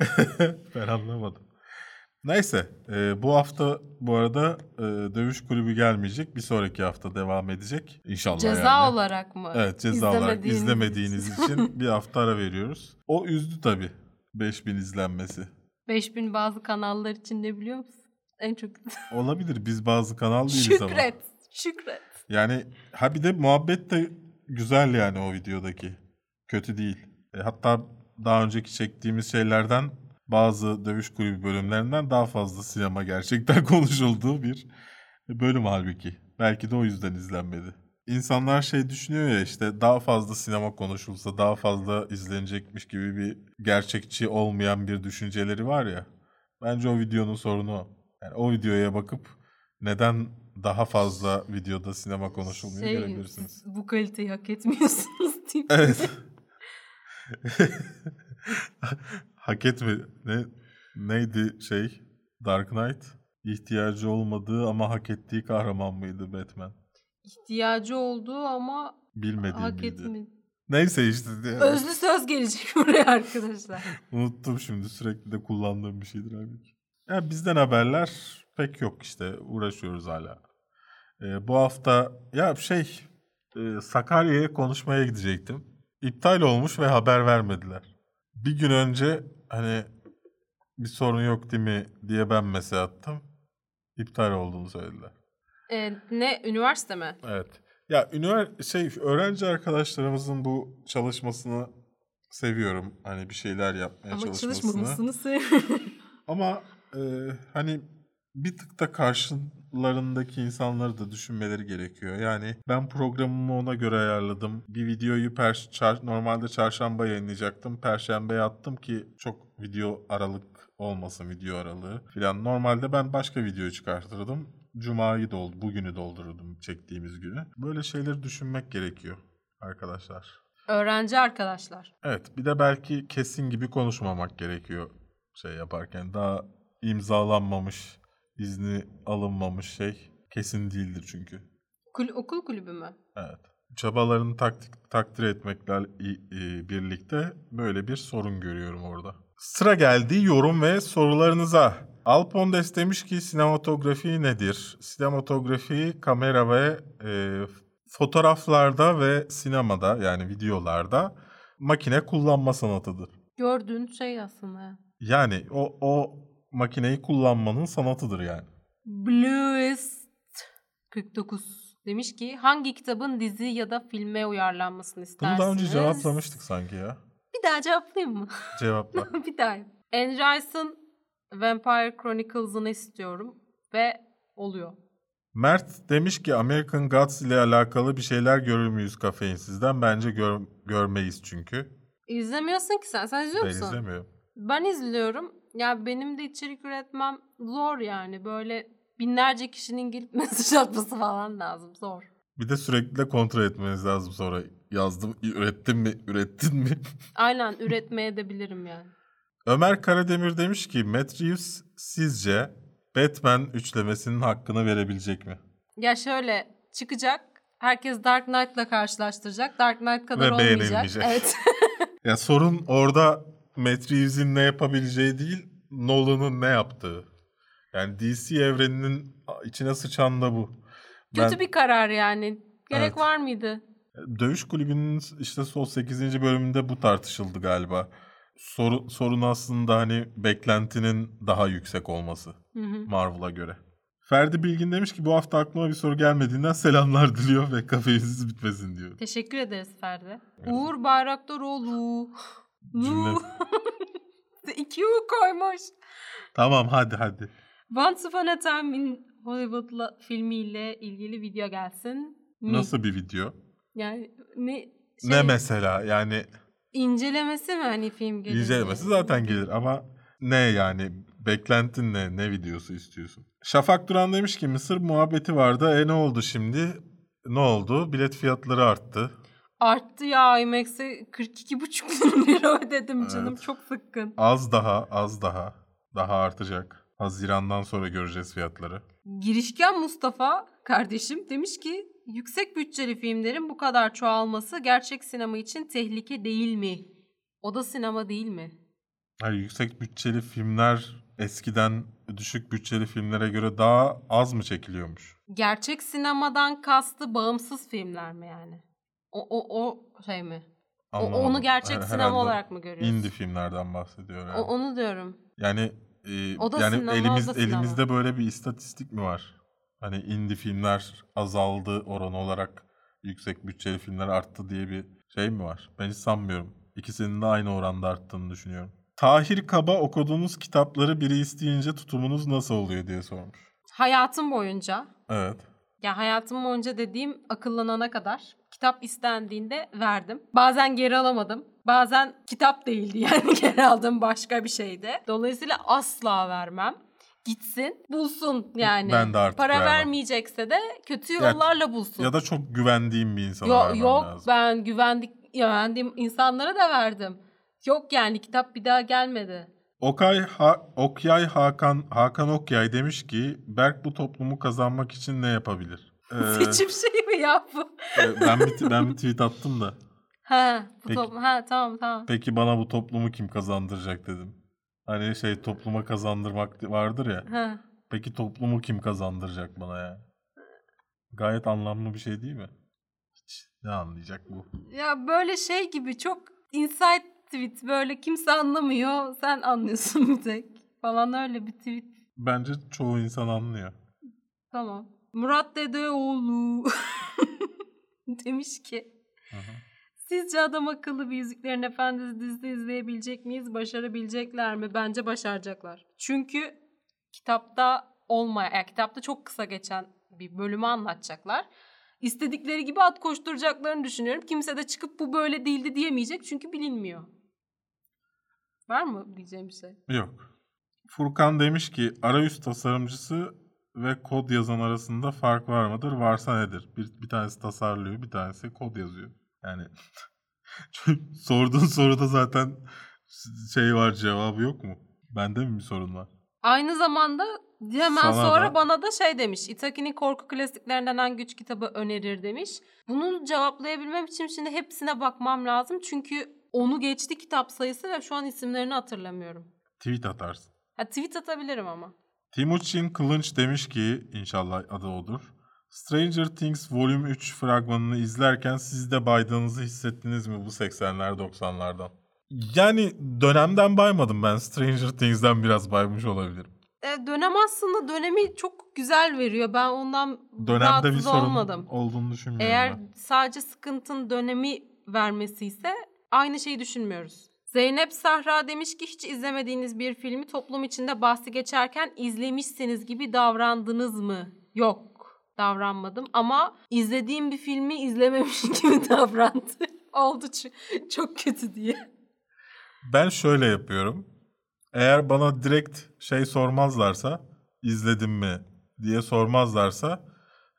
ben anlamadım. Neyse e, bu hafta bu arada e, dövüş kulübü gelmeyecek. Bir sonraki hafta devam edecek. İnşallah Ceza yani. olarak mı? Evet ceza olarak İzlemediğiniz için bir hafta ara veriyoruz. O üzdü tabii 5000 izlenmesi. 5000 bazı kanallar için ne biliyor musun? En çok Olabilir biz bazı kanal değiliz ama. şükret. Şükret. Yani ha bir de muhabbet de güzel yani o videodaki. Kötü değil. E, hatta daha önceki çektiğimiz şeylerden bazı dövüş kulübü bölümlerinden daha fazla sinema gerçekten konuşulduğu bir bölüm halbuki. Belki de o yüzden izlenmedi. İnsanlar şey düşünüyor ya işte daha fazla sinema konuşulsa daha fazla izlenecekmiş gibi bir gerçekçi olmayan bir düşünceleri var ya. Bence o videonun sorunu o. Yani o videoya bakıp neden daha fazla videoda sinema konuşulmuyor Şey, görebilirsiniz. siz bu kaliteyi hak etmiyorsunuz deyip. Evet. Hak etme. Ne, neydi şey? Dark Knight? İhtiyacı olmadığı ama hak ettiği kahraman mıydı Batman? İhtiyacı olduğu ama Bilmediği hak miydi? etmedi. Neyse işte. diye. Özlü söz gelecek buraya arkadaşlar. Unuttum şimdi sürekli de kullandığım bir şeydir halbuki. Ya bizden haberler pek yok işte uğraşıyoruz hala. Ee, bu hafta ya şey e, Sakarya'ya konuşmaya gidecektim. İptal olmuş ve haber vermediler. Bir gün önce hani bir sorun yok değil mi diye ben mesaj attım. İptal olduğunu söylediler. Ee, ne üniversite mi? Evet. Ya ünivers şey öğrenci arkadaşlarımızın bu çalışmasını seviyorum. Hani bir şeyler yapmaya Ama çalışmasını. çalışmamasını seviyorum. Ama e, hani bir tık da karşılarındaki insanları da düşünmeleri gerekiyor. Yani ben programımı ona göre ayarladım. Bir videoyu per çar- normalde çarşamba yayınlayacaktım. Perşembeye attım ki çok video aralık olmasın video aralığı filan. Normalde ben başka video çıkartırdım. Cuma'yı doldu, bugünü doldururdum çektiğimiz günü. Böyle şeyleri düşünmek gerekiyor arkadaşlar. Öğrenci arkadaşlar. Evet bir de belki kesin gibi konuşmamak gerekiyor şey yaparken. Daha imzalanmamış, izni alınmamış şey kesin değildir çünkü. Kul- okul kulübü mü? Evet. Çabalarını taktik, takdir etmekle i- birlikte böyle bir sorun görüyorum orada. Sıra geldi yorum ve sorularınıza. Alpondes demiş ki sinematografi nedir? Sinematografi kamera ve e, fotoğraflarda ve sinemada yani videolarda makine kullanma sanatıdır. Gördüğün şey aslında. Yani o, o makineyi kullanmanın sanatıdır yani. Bluest 49 demiş ki hangi kitabın dizi ya da filme uyarlanmasını Bunu istersiniz? daha önce cevaplamıştık sanki ya. Bir daha cevaplayayım mı? Cevapla. bir daha. Anne Rice'ın Vampire Chronicles'ını istiyorum ve oluyor. Mert demiş ki American Gods ile alakalı bir şeyler görür müyüz kafeinsizden? Bence gör- görmeyiz çünkü. İzlemiyorsun ki sen. Sen izliyor Ben musun? izlemiyorum. Ben izliyorum. Ya benim de içerik üretmem zor yani. Böyle binlerce kişinin gelip mesaj atması falan lazım. Zor. Bir de sürekli de kontrol etmeniz lazım sonra. Yazdım, ürettin mi, ürettin mi? Aynen üretmeye de bilirim yani. Ömer Karademir demiş ki Matt Reeves sizce Batman üçlemesinin hakkını verebilecek mi? Ya şöyle çıkacak. Herkes Dark Knight'la karşılaştıracak. Dark Knight kadar Ve olmayacak. Evet. Ya sorun orada Matt Reeves'in ne yapabileceği değil, Nolan'ın ne yaptığı. Yani DC evreninin içine sıçan da bu. Kötü Ben- bir karar yani. Gerek Evet. var mıydı? Dövüş kulübünün işte son 8. bölümünde bu tartışıldı galiba. Soru, sorun aslında hani beklentinin daha yüksek olması. Marvel'a göre. Ferdi Bilgin demiş ki bu hafta aklıma bir soru gelmediğinden selamlar diliyor ve kafeinsiz bitmesin diyor. Teşekkür ederiz Ferdi. Uğur Bayraktaroğlu. Cümle. İki U koymuş. Tamam hadi hadi. Once Upon a Time in Hollywood'la filmiyle ilgili video gelsin. Mi? Nasıl bir video? Yani ne şey, Ne mesela yani incelemesi mi hani film gelince? incelemesi zaten gelir ama ne yani beklentin ne? Ne videosu istiyorsun? Şafak Duran demiş ki Mısır muhabbeti vardı. E ne oldu şimdi? Ne oldu? Bilet fiyatları arttı. Arttı ya IMAX'e 42,5 bin lira ödedim canım Evet. çok sıkkın. Az daha, az daha. Daha artacak. Hazirandan sonra göreceğiz fiyatları. Girişken Mustafa kardeşim demiş ki yüksek bütçeli filmlerin bu kadar çoğalması gerçek sinema için tehlike değil mi? O da sinema değil mi? Hayır, yüksek bütçeli filmler eskiden düşük bütçeli filmlere göre daha az mı çekiliyormuş? Gerçek sinemadan kastı bağımsız filmler mi yani? O, o, o şey mi? O, Anlamadım. onu gerçek Her- sinema olarak mı görüyorsun? Indie filmlerden bahsediyor yani. O, onu diyorum. Yani e, O da yani sinema, o elimiz da sinema. elimizde böyle bir istatistik mi var? Hani indie filmler azaldı oran olarak yüksek bütçeli filmler arttı diye bir şey mi var? Ben hiç sanmıyorum. İkisinin de aynı oranda arttığını düşünüyorum. Tahir Kaba okuduğunuz kitapları biri isteyince tutumunuz nasıl oluyor diye sormuş. Hayatım boyunca Evet. Ya hayatım boyunca dediğim akıllanana kadar kitap istendiğinde verdim. Bazen geri alamadım. Bazen kitap değildi yani geri aldım başka bir şeydi. Dolayısıyla asla vermem. Gitsin, bulsun yani. Ben de artık Para vermem. vermeyecekse de kötü yollarla bulsun. Ya da çok güvendiğim bir insana Yo- vermem yok lazım. ben güvendik güvendiğim insanlara da verdim. Yok yani kitap bir daha gelmedi. Okay ha- Okyay Hakan Hakan Okyay demiş ki Berk bu toplumu kazanmak için ne yapabilir? Ee, Seçim şeyi mi ya bu? e, ben bir ben bir tweet attım da. Ha, bu Peki. top- ha tamam tamam. Peki bana bu toplumu kim kazandıracak dedim. Hani şey topluma kazandırmak vardır ya. Ha. Peki toplumu kim kazandıracak bana ya? Gayet anlamlı bir şey değil mi? Hiç ne anlayacak bu? Ya böyle şey gibi çok insight tweet böyle kimse anlamıyor sen anlıyorsun bir tek falan öyle bir tweet. Bence çoğu insan anlıyor. Tamam. Murat Dedeoğlu demiş ki hı. Sizce adam akıllı bir Yüzüklerin Efendisi dizisi izleyebilecek miyiz? Başarabilecekler mi? Bence başaracaklar. Çünkü kitapta olmayan, yani kitapta çok kısa geçen bir bölümü anlatacaklar. İstedikleri gibi at koşturacaklarını düşünüyorum. Kimse de çıkıp bu böyle değildi diyemeyecek çünkü bilinmiyor. Var mı diyeceğim bir şey? Yok. Furkan demiş ki arayüz tasarımcısı ve kod yazan arasında fark var mıdır? Varsa nedir? Bir, bir tanesi tasarlıyor, bir tanesi kod yazıyor. Yani sorduğun soruda zaten şey var cevabı yok mu? Bende mi bir sorun var? Aynı zamanda hemen Sana sonra da- bana da şey demiş. Itaki'nin korku klasiklerinden en güç kitabı önerir demiş. Bunu cevaplayabilmem için şimdi hepsine bakmam lazım. Çünkü onu geçti kitap sayısı ve şu an isimlerini hatırlamıyorum. Tweet atarsın. Ha tweet atabilirim ama. Timuçin Kılınç demiş ki inşallah adı odur. Stranger Things Volume 3 fragmanını izlerken siz de baydığınızı hissettiniz mi bu 80'ler 90'lardan? Yani dönemden baymadım ben. Stranger Things'den biraz baymış olabilirim. E, dönem aslında dönemi çok güzel veriyor. Ben ondan Dönemde bir sorun olmadım. olduğunu düşünmüyorum Eğer ben. sadece sıkıntın dönemi vermesi ise aynı şeyi düşünmüyoruz. Zeynep Sahra demiş ki hiç izlemediğiniz bir filmi toplum içinde bahsi geçerken izlemişsiniz gibi davrandınız mı? Yok davranmadım ama izlediğim bir filmi izlememiş gibi davrandı. Oldu çok kötü diye. Ben şöyle yapıyorum. Eğer bana direkt şey sormazlarsa, izledim mi diye sormazlarsa,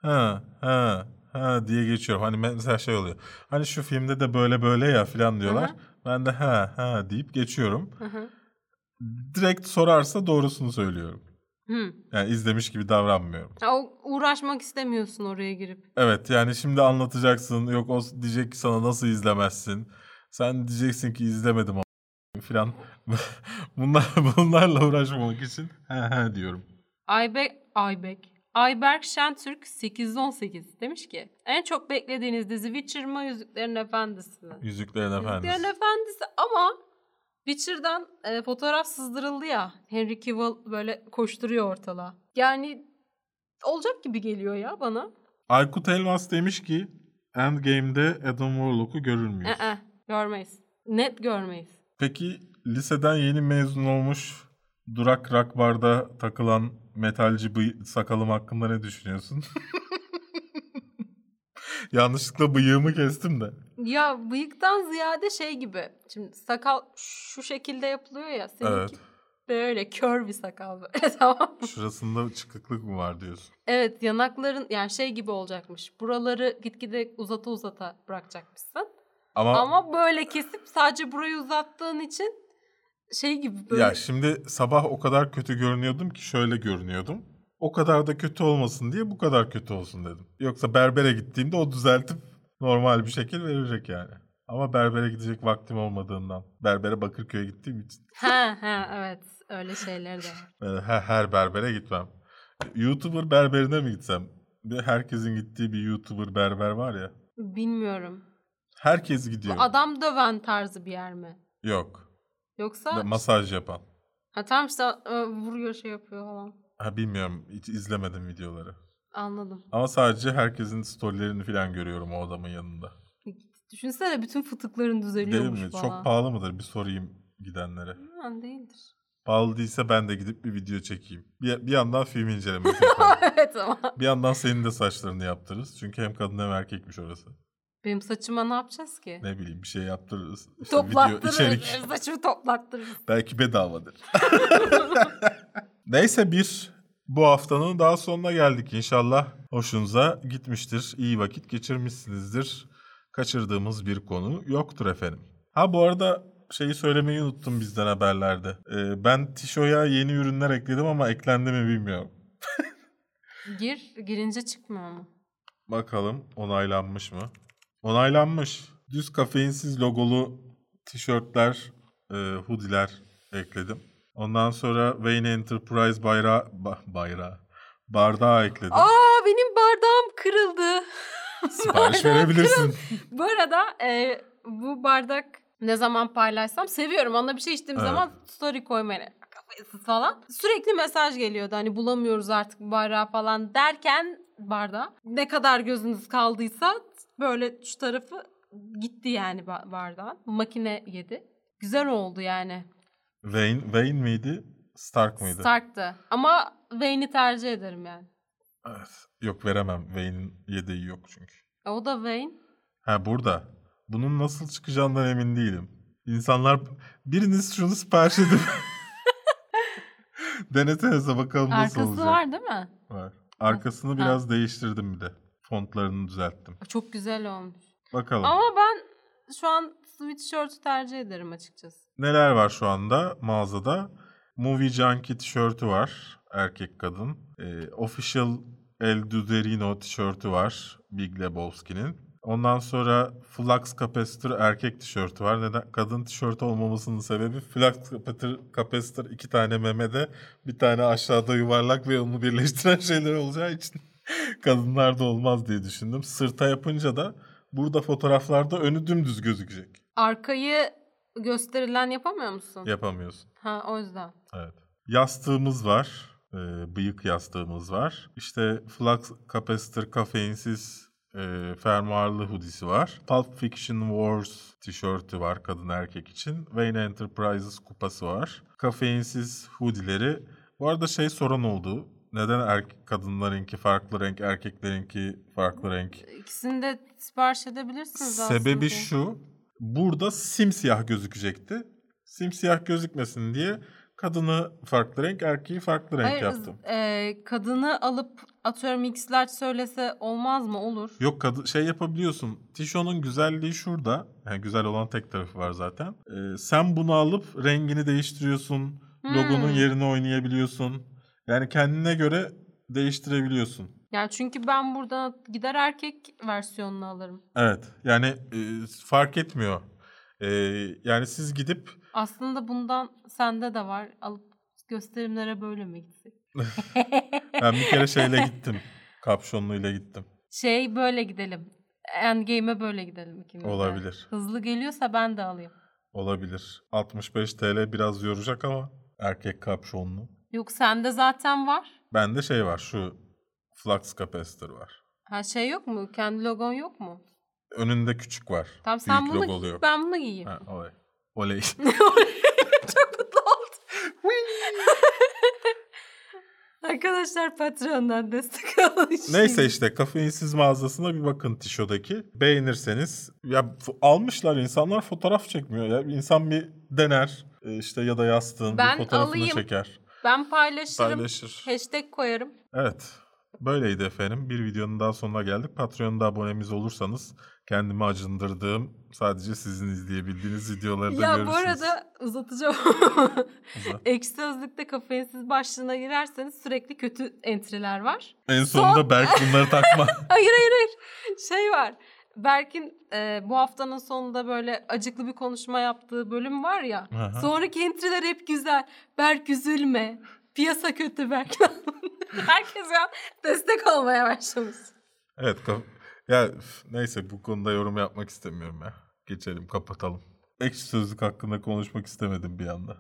ha ha ha diye geçiyorum. Hani mesela şey oluyor. Hani şu filmde de böyle böyle ya falan diyorlar. Hı hı. Ben de ha ha deyip geçiyorum. Hı hı. Direkt sorarsa doğrusunu söylüyorum. Hı. Yani izlemiş gibi davranmıyorum. O- uğraşmak istemiyorsun oraya girip. Evet yani şimdi anlatacaksın. Yok o diyecek ki sana nasıl izlemezsin. Sen diyeceksin ki izlemedim o falan. Bunlar, bunlarla uğraşmamak için he he diyorum. Aybek, Aybek. Ayberk Şentürk 818 demiş ki en çok beklediğiniz dizi Witcher mı Yüzüklerin Efendisi mi? Yüzüklerin Efendisi. Yüzüklerin Efendisi ama Witcher'dan e, fotoğraf sızdırıldı ya. Henry Cavill böyle koşturuyor ortalığa. Yani olacak gibi geliyor ya bana. Aykut Elmas demiş ki Endgame'de Adam Warlock'u görür müyüz? Ee, görmeyiz. Net görmeyiz. Peki liseden yeni mezun olmuş Durak Rock Bar'da takılan metalci bıy- sakalım hakkında ne düşünüyorsun? Yanlışlıkla bıyığımı kestim de. Ya bıyıktan ziyade şey gibi. Şimdi sakal şu şekilde yapılıyor ya. Seninki Evet. böyle kör bir sakal böyle tamam mı? Şurasında çıkıklık mı var diyorsun? Evet yanakların yani şey gibi olacakmış. Buraları gitgide uzata uzata bırakacakmışsın. Ama, Ama böyle kesip sadece burayı uzattığın için şey gibi böyle. ya şimdi sabah o kadar kötü görünüyordum ki şöyle görünüyordum. O kadar da kötü olmasın diye bu kadar kötü olsun dedim. Yoksa berbere gittiğimde o düzeltip normal bir şekil verecek yani. Ama berbere gidecek vaktim olmadığından. Berbere Bakırköy'e gittiğim için. Ha ha evet öyle şeyler de var. Ben her, her berbere gitmem. YouTuber berberine mi gitsem? Bir herkesin gittiği bir YouTuber berber var ya. Bilmiyorum. Herkes Bu gidiyor. adam döven tarzı bir yer mi? Yok. Yoksa Masaj yapan. ha tamam işte e, vuruyor şey yapıyor falan. Ha bilmiyorum. Hiç izlemedim videoları. Anladım. Ama sadece herkesin storylerini falan görüyorum o adamın yanında. Düşünsene bütün fıtıkların Değil düzeliyormuş mi? falan. Çok pahalı mıdır? Bir sorayım gidenlere. Ha, değildir. Pahalı değilse ben de gidip bir video çekeyim. Bir, bir yandan film incelemesi yaparım. evet ama. bir yandan senin de saçlarını yaptırırız. Çünkü hem kadın hem erkekmiş orası. Benim saçıma ne yapacağız ki? Ne bileyim bir şey yaptırırız. İşte video, Toplattırırız. içerik. Saçımı toplattırırız. Belki bedavadır. Neyse bir bu haftanın daha sonuna geldik. İnşallah hoşunuza gitmiştir. İyi vakit geçirmişsinizdir. Kaçırdığımız bir konu yoktur efendim. Ha bu arada şeyi söylemeyi unuttum bizden haberlerde. Ee, ben Tişo'ya yeni ürünler ekledim ama eklendi mi bilmiyorum. Gir, girince çıkmıyor mu? Bakalım onaylanmış mı? Onaylanmış. Düz kafeinsiz logolu tişörtler, e, hoodiler ekledim. Ondan sonra Wayne Enterprise bayrağı, ba- bayrağı, bardağı ekledim. Aa benim bardağım kırıldı. Sipariş verebilirsin. Bu arada e, bu bardak ne zaman paylaşsam seviyorum. Onunla bir şey içtiğim Evet. zaman story koymayı falan. Sürekli mesaj geliyordu hani bulamıyoruz artık bardağı falan derken bardağı. Ne kadar gözünüz kaldıysa böyle şu tarafı gitti yani ba- bardağın. Makine yedi. Güzel oldu yani. Wayne, Wayne miydi? Stark mıydı? Stark'tı. Ama Wayne'i tercih ederim yani. Evet. Yok veremem. Wayne'in yedeği yok çünkü. E, O da Wayne. Ha burada. Bunun nasıl çıkacağından emin değilim. İnsanlar biriniz şunu sipariş edin. Denesenize bakalım nasıl Arkası olacak. var değil mi? Var. Arkasını biraz değiştirdim bir de. Fontlarını düzelttim. Çok güzel olmuş. Bakalım. Ama ben şu an sweatshirt'ü tercih ederim açıkçası. Neler var şu anda mağazada? Movie Junkie tişörtü var. Erkek kadın. Ee, Official El Duderino tişörtü var. Big Lebowski'nin. Ondan sonra Flux Capacitor erkek tişörtü var. Neden? Kadın tişörtü olmamasının sebebi Flux Capacitor, Capacitor iki tane memede bir tane aşağıda yuvarlak ve onu birleştiren şeyler olacağı için kadınlarda olmaz diye düşündüm. Sırta yapınca da burada fotoğraflarda önü dümdüz gözükecek. Arkayı gösterilen yapamıyor musun? Yapamıyorsun. Ha o yüzden. Evet. Yastığımız var. Ee, bıyık yastığımız var. İşte Flux Capacitor kafeinsiz e, fermuarlı hoodie'si var. Pulp Fiction Wars tişörtü var kadın erkek için. Wayne Enterprises kupası var. Kafeinsiz hoodie'leri. Bu arada şey soran oldu. Neden erkek kadınlarınki farklı renk, erkeklerinki farklı renk? İkisini de sipariş edebilirsiniz Sebebi aslında. şu. Burada simsiyah gözükecekti. Simsiyah gözükmesin diye kadını farklı renk, erkeği farklı renk Hayır, yaptım. e, kadını alıp atıyorum X large söylese olmaz mı? Olur. Yok kadı şey yapabiliyorsun. Tişonun güzelliği şurada. Yani güzel olan tek tarafı var zaten. Ee, sen bunu alıp rengini değiştiriyorsun. Hmm. Logonun yerini oynayabiliyorsun. Yani kendine göre değiştirebiliyorsun. Yani çünkü ben buradan gider erkek versiyonunu alırım. Evet. Yani e, fark etmiyor. E, yani siz gidip Aslında bundan sende de var. Alıp gösterimlere böyle mi gitsek? ben bir kere şeyle gittim. Kapşonluyla gittim. Şey böyle gidelim. Endgame'e böyle gidelim ikimiz. Olabilir. Hızlı geliyorsa ben de alayım. Olabilir. 65 TL biraz yoracak ama erkek kapşonlu. Yok sende zaten var. Bende şey var şu flux capacitor var. Ha şey yok mu? Kendi logon yok mu? Önünde küçük var. Tamam sen Büyük bunu logolu giy, yok. ben bunu giyeyim. Ha, olay. Oley. Çok mutlu oldum. Arkadaşlar Patreon'dan destek alın. Neyse işte kafeinsiz mağazasına bir bakın Tişo'daki. Beğenirseniz ya almışlar insanlar fotoğraf çekmiyor ya. İnsan bir dener e, işte ya da yastığın Ben bir fotoğrafını alayım. çeker. Ben paylaşırım. Paylaşır. Hashtag koyarım. Evet. Böyleydi efendim. Bir videonun daha sonuna geldik. Patreon'da abonemiz olursanız kendimi acındırdığım sadece sizin izleyebildiğiniz videoları da Ya görürsünüz. bu arada uzatacağım. Uzat. Ekşi Sözlük'te kafeinsiz başlığına girerseniz sürekli kötü entry'ler var. En sonunda Berk bunları takma. Hayır hayır hayır. Şey var. Berk'in e, bu haftanın sonunda böyle acıklı bir konuşma yaptığı bölüm var ya. Aha. Sonraki entry'ler hep güzel. Berk üzülme. Piyasa kötü Berk. Herkes ya destek olmaya başlamış. evet. ya neyse bu konuda yorum yapmak istemiyorum ya. Geçelim kapatalım. Ekşi sözlük hakkında konuşmak istemedim bir anda.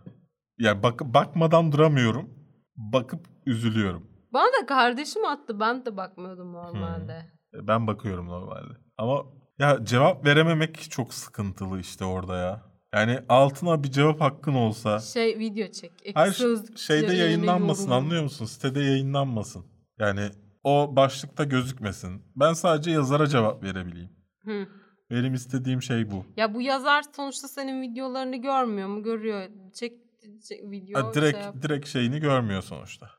Yani bak bakmadan duramıyorum. Bakıp üzülüyorum. Bana da kardeşim attı. Ben de bakmıyordum normalde. E, Ben bakıyorum normalde. Ama ya cevap verememek çok sıkıntılı işte orada ya. Yani altına bir cevap hakkın olsa. Şey video çek. Sözlük şeyde yayınlanmasın anlıyor musun? Sitede yayınlanmasın. Yani o başlıkta gözükmesin. Ben sadece yazara cevap verebileyim. Hı. Benim istediğim şey bu. Ya bu yazar sonuçta senin videolarını görmüyor mu? Görüyor. Çek, çek video Ha, direkt şey yap. direkt şeyini görmüyor sonuçta.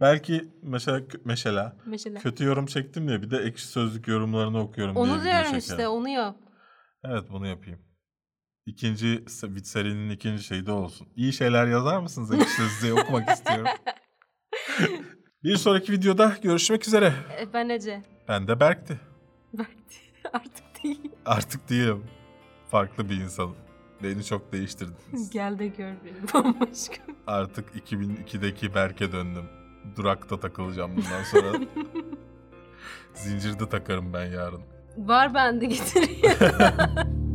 Belki mesela mesela Mesela. kötü yorum çektim diye bir de ekşi sözlük yorumlarını okuyorum diye Onu diyorum işte onu yap. Evet bunu yapayım. İkinci se- serinin ikinci şeyi de olsun. İyi şeyler yazar mısınız ekşi sözlüğe okumak istiyorum. bir sonraki videoda görüşmek üzere. E, ben Ece. Ben de Berk'ti. Artık değil. Artık değilim. farklı bir insanım. Beni çok değiştirdiniz. Gel de gör beni bambaşka. Artık 2002'deki Berk'e döndüm. Durakta takılacağım bundan sonra. Zincirde takarım ben yarın. Var bende getireyim.